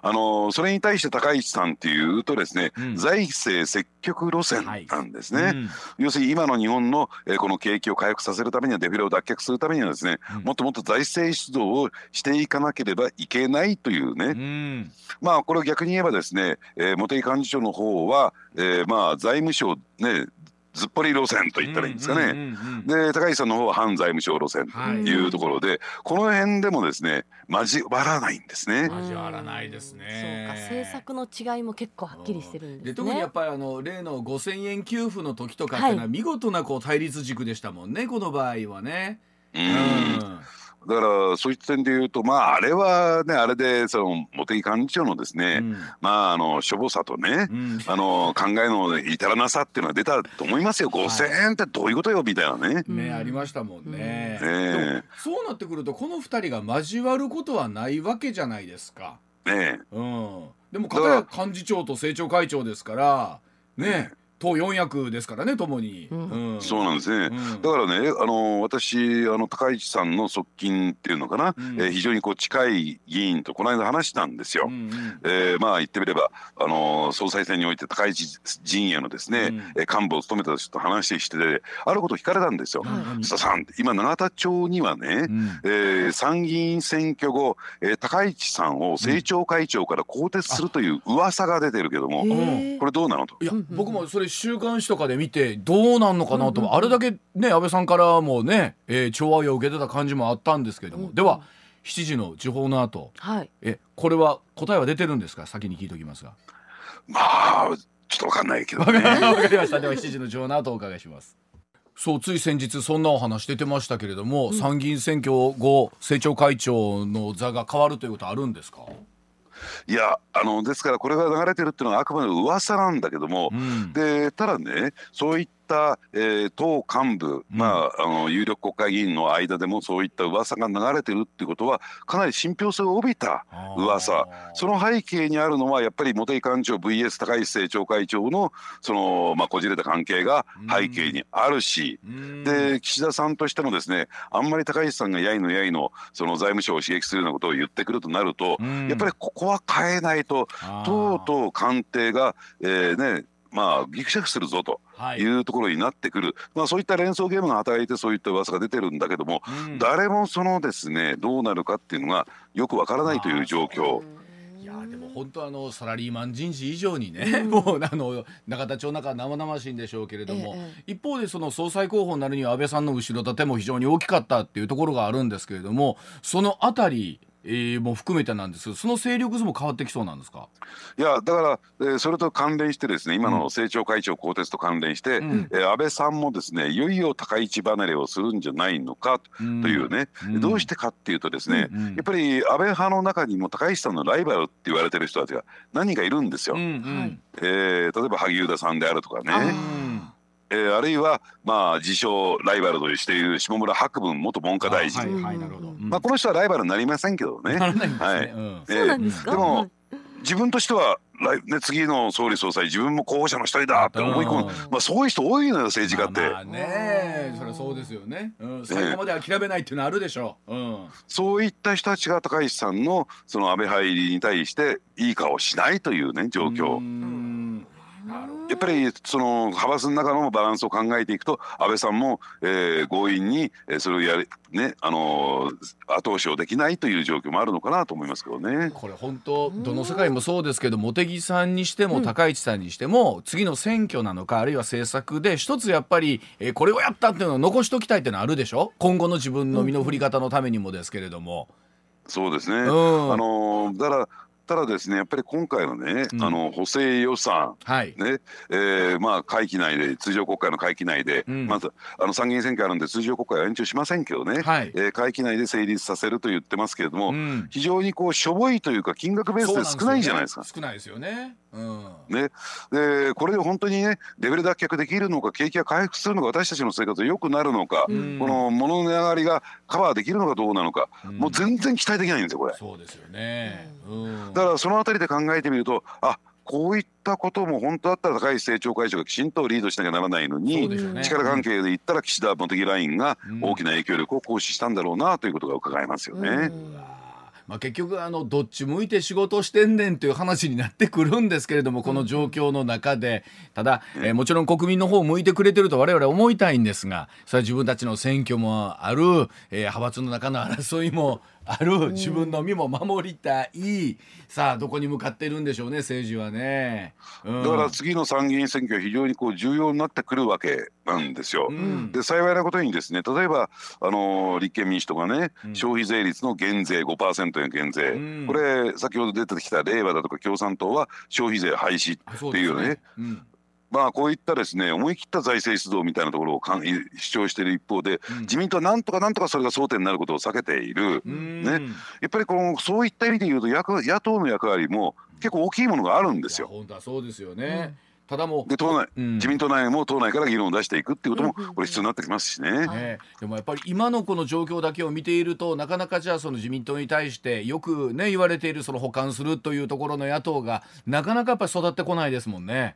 あのそれに対して高市さんっていうとですね、うん、財政積極路線なんですね、はい。うん、要するに今の日本の、えー、この景気を回復させるためにはデフレを脱却するためにはですね、うん、もっともっと財政出動をしていかなければいけないというね、まあこれを逆に言えばですね、えー、茂木幹事長の方は、えー、まあ財務省ねずっぽり路線と言ったらいいんですかね。で高市さんの方は反財務省路線というところで、はい、この辺でもですね交わらないんですね。交わらないですね。そうか政策の違いも結構はっきりしてるんですね。で特にやっぱりあの例の5000円給付の時とかっていうのは見事なこう対立軸でしたもんね、この場合はね。うん、うんだからそういった点で言うとまああれはねあれでその茂木幹事長のですね、うん、まああのしょぼさとね、うん、あの考えの至らなさっていうのは出たと思いますよ、はい、5,000円ってどういうことよみたいなね。ねありましたもんね。ねそうなってくるとこの2人が交わることはないわけじゃないですか。ねうん、でも片や幹事長と政調会長ですからね党四役ですからねともに、うん。そうなんですね、うん、だからねあの私あの高市さんの側近っていうのかな、うん、えー、非常にこう近い議員とこの間話したんですよ。うんうん、えー、まあ言ってみればあの総裁選において高市陣営のですね、うん、幹部を務めた人と話しててあることを聞かれたんですよ。須田さん今永田町にはね、うん、えー、参議院選挙後、えー、高市さんを政調会長から更迭するという噂が出てるけども、これどうなのと。いや僕もそれ週刊誌とかで見てどうなんのかなと、うんうん、あれだけね安倍さんからもね、えー、調和を受けてた感じもあったんですけれども、うんうん、では7時の時報の後、はい、えこれは答えは出てるんですか？先に聞いておきますが。まあちょっとわかんないけど、ね、わかりました。では7時の時報の後お伺いします。そうつい先日そんなお話出てましたけれども、うん、参議院選挙後政調会長の座が変わるということあるんですか？いやあのですからこれが流れてるっていうのはあくまで噂なんだけども、うん、でただねそういった、えー、党幹部、まあ、あの有力国会議員の間でもそういった噂が流れてるっていうことはかなり信憑性を帯びた噂。その背景にあるのはやっぱり茂木幹事長 VS 高市政調会長のその、まあ、こじれた関係が背景にあるし、で岸田さんとしてもですねあんまり高市さんがやいのやいのその財務省を刺激するようなことを言ってくるとなると、やっぱりここは変えないととうとう官邸が、えーね、まあ、ぎくしゃくするぞとい。うところになってくる、はい、まあ、そういった連想ゲームが働いてそういった噂が出てるんだけども、うん、誰もそのですねどうなるかっていうのがよくわからないという状況。いやでも本当あのサラリーマン人事以上にね、うん、もうあの永田町の中生々しいんでしょうけれども、ええ、一方でその総裁候補になるには安倍さんの後ろ盾も非常に大きかったっていうところがあるんですけれどもそのあたりえー、も含めてなんですけどその勢力図も変わってきそうなんですか？いやだから、えー、それと関連してですね今の政調会長更迭と関連して、うん、えー、安倍さんもですねいよいよ高市離れをするんじゃないのかというね、うん、どうしてかっていうとですね、うん、やっぱり安倍派の中にも高市さんのライバルって言われてる人たちが何人かいるんですよ。うん。うん、えー、例えば萩生田さんであるとかね。えー、あるいは、まあ、自称ライバルとしている下村博文元文科大臣、はいはい、まあ、この人はライバルになりませんけどね。はい。でも自分としてはね、次の総理総裁自分も候補者の一人だって思い込む、まあ、そういう人多いのよ政治家って。まあね。それはそうですよね、うん、最後まで諦めないっていうのはあるでしょう、うん、そういった人たちが高市さんのその安倍入りに対していい顔しないというね状況。やっぱりその派閥の中のバランスを考えていくと安倍さんも、えー、強引にそれをやるねあのー、後押しをできないという状況もあるのかなと思いますけどね。これ本当どの世界もそうですけど茂木さんにしても高市さんにしても、うん、次の選挙なのかあるいは政策で一つやっぱり、えー、これをやったっていうのを残しときたいっていうのはあるでしょ？今後の自分の身の振り方のためにもですけれども。そうですね、うん、あのだからただですねやっぱり今回のね、うん、あの補正予算、はい。ねえー、まあ会期内で通常国会の会期内で、うん、まずあの参議院選挙あるんで通常国会は延長しませんけどね、はい。えー、会期内で成立させると言ってますけれども、うん、非常にこうしょぼいというか金額ベースで少ないじゃないですか。すね、少ないですよね。うん、ね。でこれで本当にねレベル脱却できるのか景気が回復するのか私たちの生活が良くなるのか、この物の値上がりがカバーできるのかどうなのか、もう全然期待できないんですよこれ。そうですよね、だからそのあたりで考えてみるとあこういったことも本当だったら高市政調会長がきちんとリードしなきゃならないのに、ね、力関係で言ったら岸田茂木ラインが大きな影響力を行使したんだろうなということが伺えますよね。まあ、結局あのどっち向いて仕事してんねんという話になってくるんですけれどもこの状況の中でただ、えー、もちろん国民の方向いてくれてると我々は思いたいんですがそれは自分たちの選挙もある、えー、派閥の中の争いもある自分の身も守りたい、さあどこに向かってるんでしょうね政治はね、うん、だから次の参議院選挙は非常にこう重要になってくるわけなんですよ。うん、で幸いなことにですね例えばあの立憲民主党がね、うん、消費税率の減税5%の減税、これ先ほど出てきた令和だとか共産党は消費税廃止っていうねまあこういったですね思い切った財政出動みたいなところを主張している一方で、うん、自民党はなんとかなんとかそれが争点になることを避けている、ね、やっぱりこのそういった意味で言うと役野党の役割も結構大きいものがあるんですよ。本当はそうですよね、うん。ただもで党内、うん、自民党内も党内から議論を出していくっていうこともこれ必要になってきますしね。ね、でもやっぱり今のこの状況だけを見ているとなかなかじゃあその自民党に対してよくね言われているその補完するというところの野党がなかなかやっぱり育ってこないですもんね。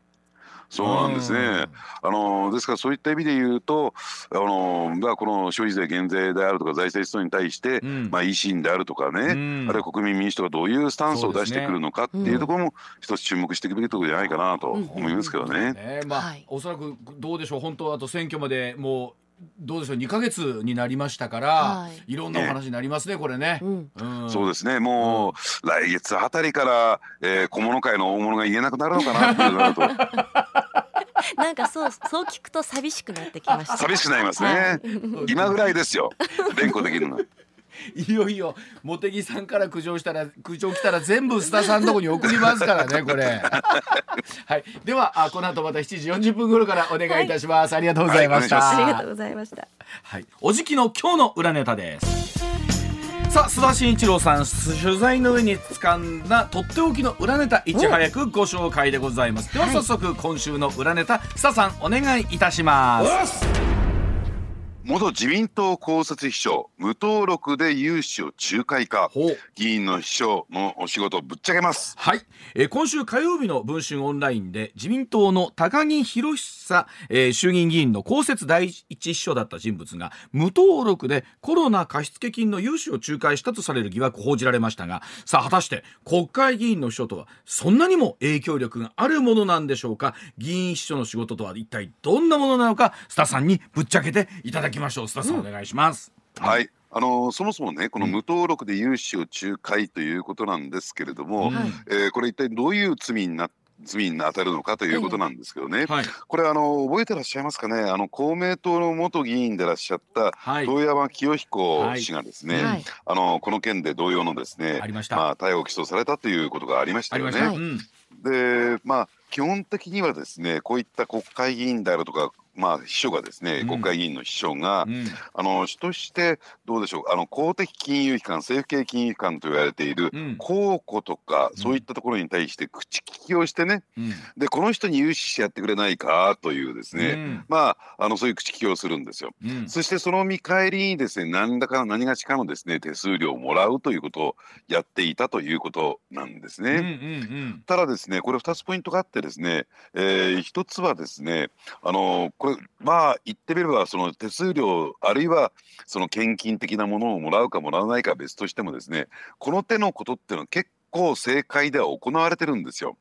そうなんですね。あのですからそういった意味で言うと、あのまあこの消費税減税であるとか財政出動に対して、うん、まあ維新であるとかね、うん、あるいは国民民主党がどういうスタンスを出してくるのかっていうところも一つ注目していくべきところじゃないかなと思いますけどね。ねまあ、はい、おそらくどうでしょう。本当あと選挙までもうどうでしょう2か月になりましたから、はい、いろんなお話になりますね、これね、うんうん、そうですねもう、来月あたりから、えー、小物界の大物が言えなくなるのかな っていうなと。なんかそうそう聞くと寂しくなってきました。寂しくなりますね。はい、今ぐらいですよ。連呼できるの。いよいよ茂木さんから苦情したら苦情来たら全部須田さんのとこに送りますからね これ。はい。ではあこの後また7時40分頃からお願いいたします、はい、ありがとうございました、はい、ありがとうございました。はい。おじきの今日の裏ネタです。さあ須田慎一郎さん取材の上に掴んだとっておきの裏ネタいち早くご紹介でございます。では早速、今週の裏ネタ須田さんお願いいたします元自民党公設秘書無登録で有志を仲介か。議員の秘書のお仕事をぶっちゃけます。はい、えー、今週火曜日の文春オンラインで自民党の高木博久、えー、衆議院議員の公設第一秘書だった人物が無登録でコロナ貸付金の融資を仲介したとされる疑惑報じられましたがさあ果たして国会議員の秘書とはそんなにも影響力があるものなんでしょうか？議員秘書の仕事とは一体どんなものなのかスタさんにぶっちゃけていただききましょう。須田さん、お願いします。はい。あのそもそもねこの無登録で融資を仲介ということなんですけれども、うん、えー、これ一体どういう罪にな罪に当たるのかということなんですけどね、はい、これあの覚えてらっしゃいますかね？あの公明党の元議員でらっしゃった、はい、遠山清彦氏がですね、はい、あのこの件で同様のですねまあ、逮捕起訴されたということがありました。よね。うん、でまあ基本的にはですねこういった国会議員であるとかまあ、秘書がですね、うん、国会議員の秘書が、うん、あの主としてどうでしょうあの公的金融機関政府系金融機関と言われている、うん、公庫とか、そういったところに対して口利きをしてね、でこの人に融資してやってくれないかというですね、まああのそういう口利きをするんですよ。そしてその見返りにですね何らかの何がしかのですね手数料をもらうということをやっていたということなんですね。ただですねこれ2つポイントがあってですね、えー、1つはですねあのこれまあ言ってみればその手数料あるいはその献金的なものをもらうかもらわないか別としてもですねこの手のことっていうのは結構正解では行われてるんですよ。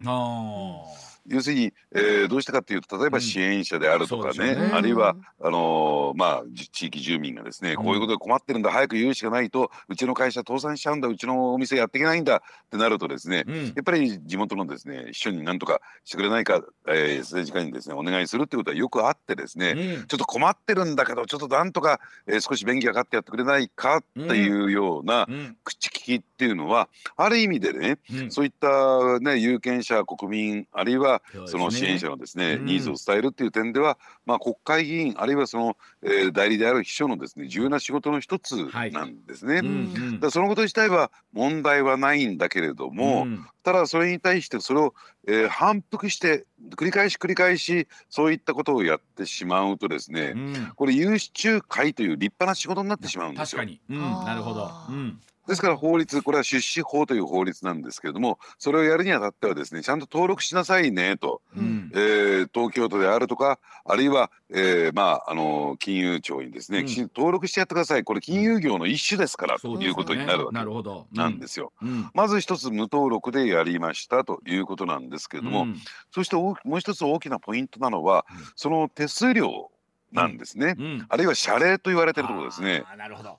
あ要するに、えー、どうしたかっていうと例えば支援者であるとかねうんね、あるいはあのー、まあ地域住民がですね、こういうことで困ってるんだ早く融資がないとうちの会社倒産しちゃうんだうちのお店やっていけないんだってなるとですね、うん、やっぱり地元のですね秘書になんとかしてくれないか、えー、政治家にですねお願いするってことはよくあってですね、うん、ちょっと困ってるんだけどちょっとなんとか、えー、少し便宜がかってやってくれないかっていうような口利きっていうのはある意味でね、そういったね有権者国民あるいはその支援者のですね、ニーズを伝えるっていう点では、まあ、国会議員あるいはその、えー、代理である秘書のですね重要な仕事の一つなんですね。はい、だそのこと自体は問題はないんだけれども、うん、ただそれに対してそれを、えー、反復して繰り返し繰り返しそういったことをやってしまうとですね、うん、これ有志仲介という立派な仕事になってしまうんですよ。確かに、うん、なるほど、うんですから法律これは出資法という法律なんですけれどもそれをやるにあたってはですねちゃんと登録しなさいねと、うん、えー、東京都であるとかあるいは、えー、まああの金融庁にですね、きちんと登録してやってください。これ金融業の一種ですから、ということになるわけなん。ですよ。まず一つ無登録でやりましたということなんですけれども、そしてもう一つ大きなポイントなのは、その手数料なんですね、あるいは謝礼と言われてるところですね。なるほど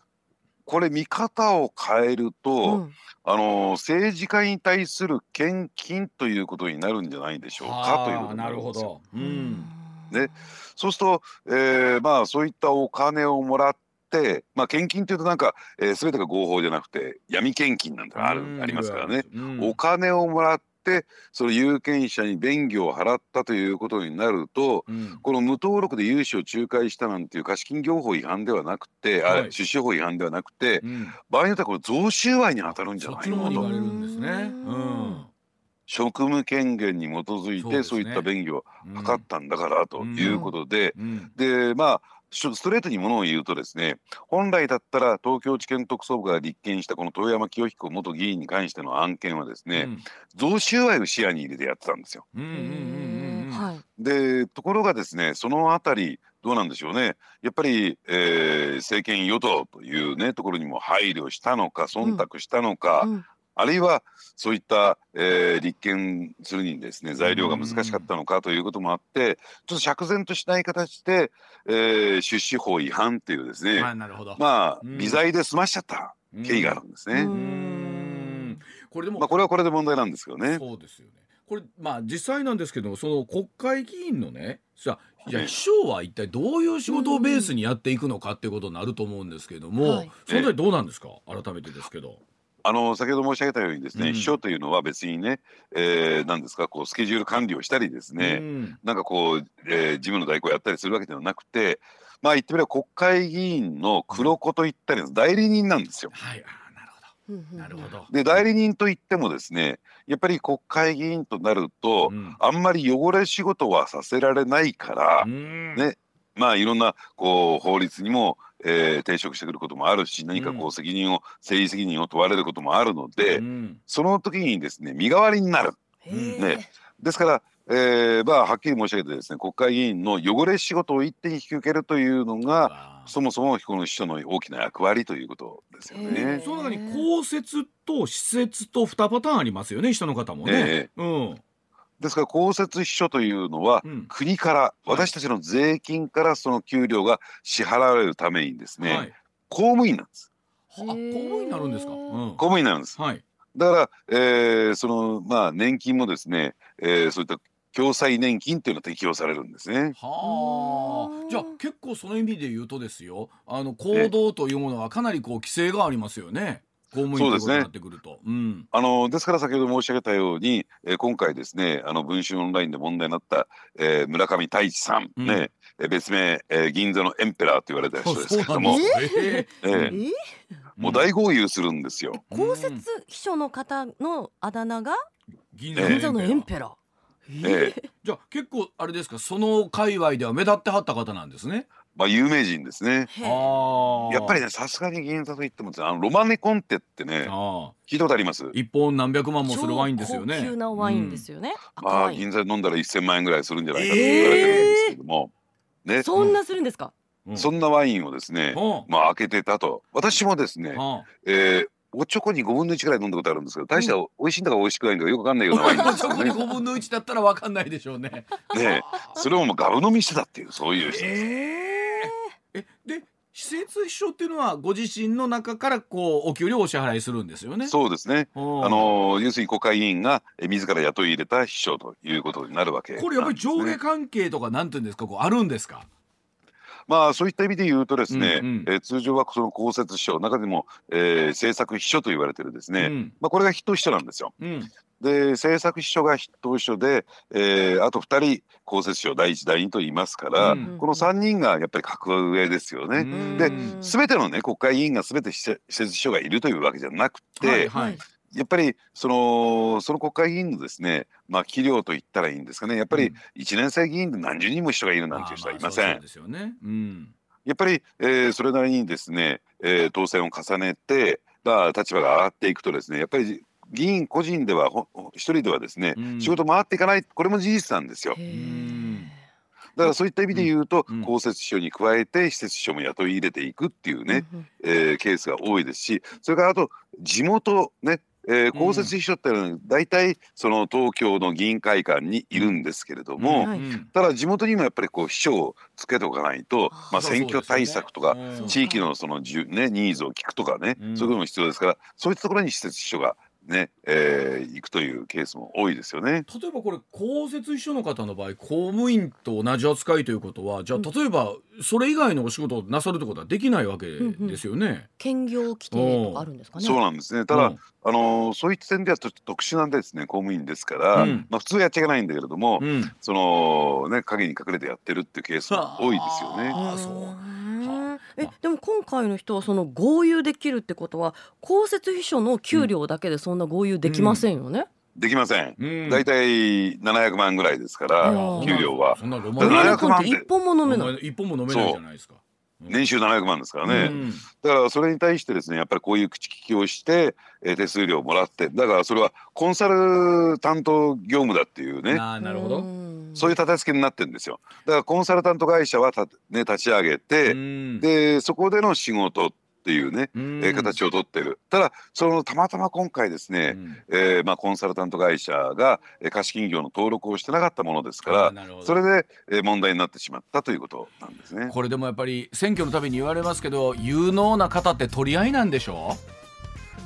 これ見方を変えると、うん、あの政治家に対する献金ということになるんじゃないでしょうかということなるほど。うん、ね、そうすると、えー、まあそういったお金をもらって、まあ、献金というとなんか、えー、全てが合法じゃなくて闇献金なんてある、ありますからね、お金をもらっってその有権者に便宜を払ったということになると、うん、この無登録で融資を仲介したなんていう貸金業法違反ではなくて、はい、あ出資法違反ではなくて、うん、場合によってはこれ贈収賄に当たる。んじゃないのと。職務権限に基づいてそういった便宜を図ったんだからということで、でまあストレートにものを言うとですね本来だったら東京地検特捜部が立件したこの遠山清彦元議員に関しての案件はですね、うん、贈収賄を視野に入れてやってたんですよ。はい、でところがですねそのあたりどうなんでしょうね。やっぱり、えー、政権与党というねところにも配慮したのか忖度したのか、うんうん、あるいはそういった、えー、立件するにですね材料が難しかったのかということもあってちょっと釈然としない形で、えー、出資法違反っていうですね、まあ微罪で済ましちゃった経緯があるんですね。これでも、まあ、これはこれで問題なんですけどね。そうですよね。これまあ実際なんですけどその国会議員のねじゃじゃ秘書は一体どういう仕事をベースにやっていくのかっていうことになると思うんですけども、はい、そのどうなんですか？改めてですけど。あの先ほど申し上げたようにですね、うん、秘書というのは別にね、えー、なんですかこうスケジュール管理をしたりですね、うん、なんかこう、えー、事務の代行をやったりするわけではなくてまあ言ってみれば国会議員の黒子といったり代理人なんですよ。はい、なるほど。で代理人といってもですねやっぱり国会議員となると、うん、あんまり汚れ仕事はさせられないから、ねまあいろんなこう法律にもえー、抵触してくることもあるし何かこう責任を、うん、政治責任を問われることもあるので、うん、その時にですね身代わりになる。ね、ですから、えーまあ、はっきり申し上げてですね国会議員の汚れ仕事を一手に引き受けるというのがそもそもこの秘書の大きな役割ということですよね。その中に公設と施設と2パターンありますよね秘書の方もね。え。ー、うんですから公設秘書というのは、うん、国から私たちの税金からその給料が支払われるためにですね、はい、公務員なんです。あ、公務員になるんですか？うん、公務員なんです。はい。だから、えー、そのまあ年金もですね、えー、そういった共済年金っていうのが適用されるんですね。はあ。じゃあ結構その意味で言うとですよ、あの行動というものはかなりこう規制がありますよね。公務員ということになってくると。うねうん、あのですから先ほど申し上げたように、えー、今回ですねあの文春オンラインで問題になった、えー、村上太一さん、うん、ね別名、えー、銀座のエンペラーと言われた人ですけども、えー、もう大豪遊するんですよ。公設秘書の方のあだ名が？銀座のエンペラー。ええ、じゃあ結構あれですか？その界隈では目立ってはった方なんですね。まあ有名人ですね。やっぱりねさすがに銀座といってもあのロマネコンテってね聞いたことあります？一本何百万もするワインですよね。高級なワインですよね。うん、まあ銀座で飲んだら一千万円ぐらいするんじゃないかと言われてるんですけども、えー、ね。そんなするんですか？うん、そんなワインをですね、まあ開けてたと私もですね、えー、おちょこに5分の1ぐらい飲んだことあるんですけど大した美味しいんだか美味しくないんだかよくわかんないようなワインです、ね、おちょこに5分の1だったらわかんないでしょうね。ねそれをもうガブ飲みしてたっていうそういう人です。えーえで施設秘書っていうのはご自身の中からこうお給料をお支払いするんですよね。そうですね。あの要するに国会議員が自ら雇い入れた秘書ということになるわけ、ね、これやっぱり上下関係とかなんていうんですか？こうあるんですか？まあそういった意味で言うとですね、うんうん、えー、通常はその公設秘書中でも、えー、政策秘書と言われてるですね、うん、まあこれが筆頭秘書なんですよ。うん、で政策秘書が筆頭秘書で、えー、あと2人公設秘書第一第二と言いますから、うん、この3人がやっぱり格上ですよね。で全てのね国会議員が全て施設秘書がいるというわけじゃなくて、はいはい、やっぱりそのその国会議員のですねまあ器量と言ったらいいんですかね。やっぱり1年生議員で何十人も人がいるなんていう人はいません。やっぱり、えー、それなりにですね、えー、当選を重ねて、まあ、立場が上がっていくとですねやっぱり議員個人では一人ではですね、うん、仕事回っていかないこれも事実なんですよ。だからそういった意味で言うと、うん、公設秘書に加えて施設秘書も雇い入れていくっていうね、うん、えー、ケースが多いですしそれからあと地元ねえー、公設秘書っていうのは大体その東京の議員会館にいるんですけれども、うん、ただ地元にもやっぱりこう秘書をつけておかないと、まあ、選挙対策とか地域のそのじゅ、ね、ニーズを聞くとかね、そういうことも必要ですからそういったところに施設秘書がね、えー、行くというケースも多いですよね。例えばこれ公設秘書の方の場合公務員と同じ扱いということはじゃあ例えばそれ以外のお仕事をなさるってことはできないわけですよね。うんうん、兼業規定とかあるんですかね。そうなんですね。ただ、うん、あのそういった点では特殊なんですね公務員ですから、うん、まあ普通やっちゃいけないんだけれども、うん、そのね影に隠れてやってるっていうケースも多いですよね。あそう。えでも今回の人はその合流できるってことは公設秘書の給料だけでそんな合流できませんよね、できません。大体七百万ぐらいですから、給料は。そんなロマンって一本も飲めない。一本も飲めないじゃないですか。年収700万ですからね、うん、だからそれに対してですねやっぱりこういう口利きをして、えー、手数料をもらってだからそれはコンサル担当業務だっていうね。なるほど。そういう立て付けになってるんですよ。だからコンサルタント会社はた、ね、立ち上げて、でそこでの仕事っていうね、えー、形をとってる。ただそのたまたま今回ですね、うん、えー、まあ、コンサルタント会社が貸金業の登録をしてなかったものですからそれで、えー、問題になってしまったということなんですね。これでもやっぱり選挙のたびに言われますけど有能な方って取り合いなんでしょ？う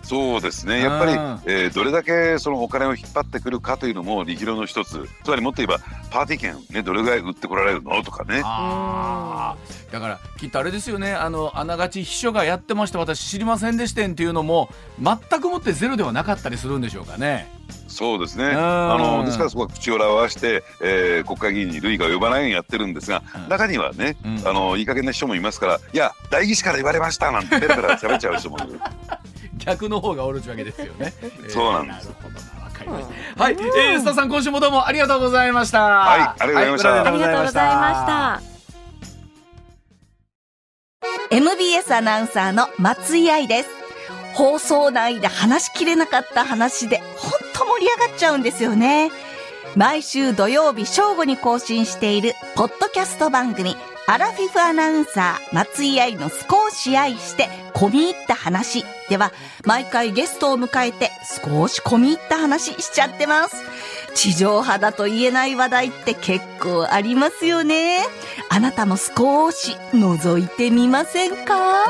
そうですね。やっぱり、えー、どれだけそのお金を引っ張ってくるかというのも力量の一つ。つまりもっと言えばパーティー券、ね、どれぐらい売ってこられるの？とかね。だからきっとあれですよね。あのあながち秘書がやってました。私知りませんでしたっていうのも全くもってゼロではなかったりするんでしょうかね。そうですね。あのですからそこは口を合わせて、えー、国会議員に類が及ばないようにやってるんですが、うん、中にはね、うん、あのいい加減な人もいますからいや代議士から言われましたなんてペラペラ喋っちゃう人もいる。逆の方がおるわけですよね。そうなんです。はい、えー、スタさん今週もどうもありがとうございました。はい、ありがとうございました。ありがとうございました。MBS アナウンサーの松井愛です。放送内で話しきれなかった話で、ほんと盛り上がっちゃうんですよね。毎週土曜日正午に更新している、ポッドキャスト番組、アラフィフアナウンサー、松井愛の少し愛して、込み入った話では、毎回ゲストを迎えて、少し込み入った話しちゃってます。地上波だと言えない話題って結構ありますよね。あなたも少し覗いてみませんか？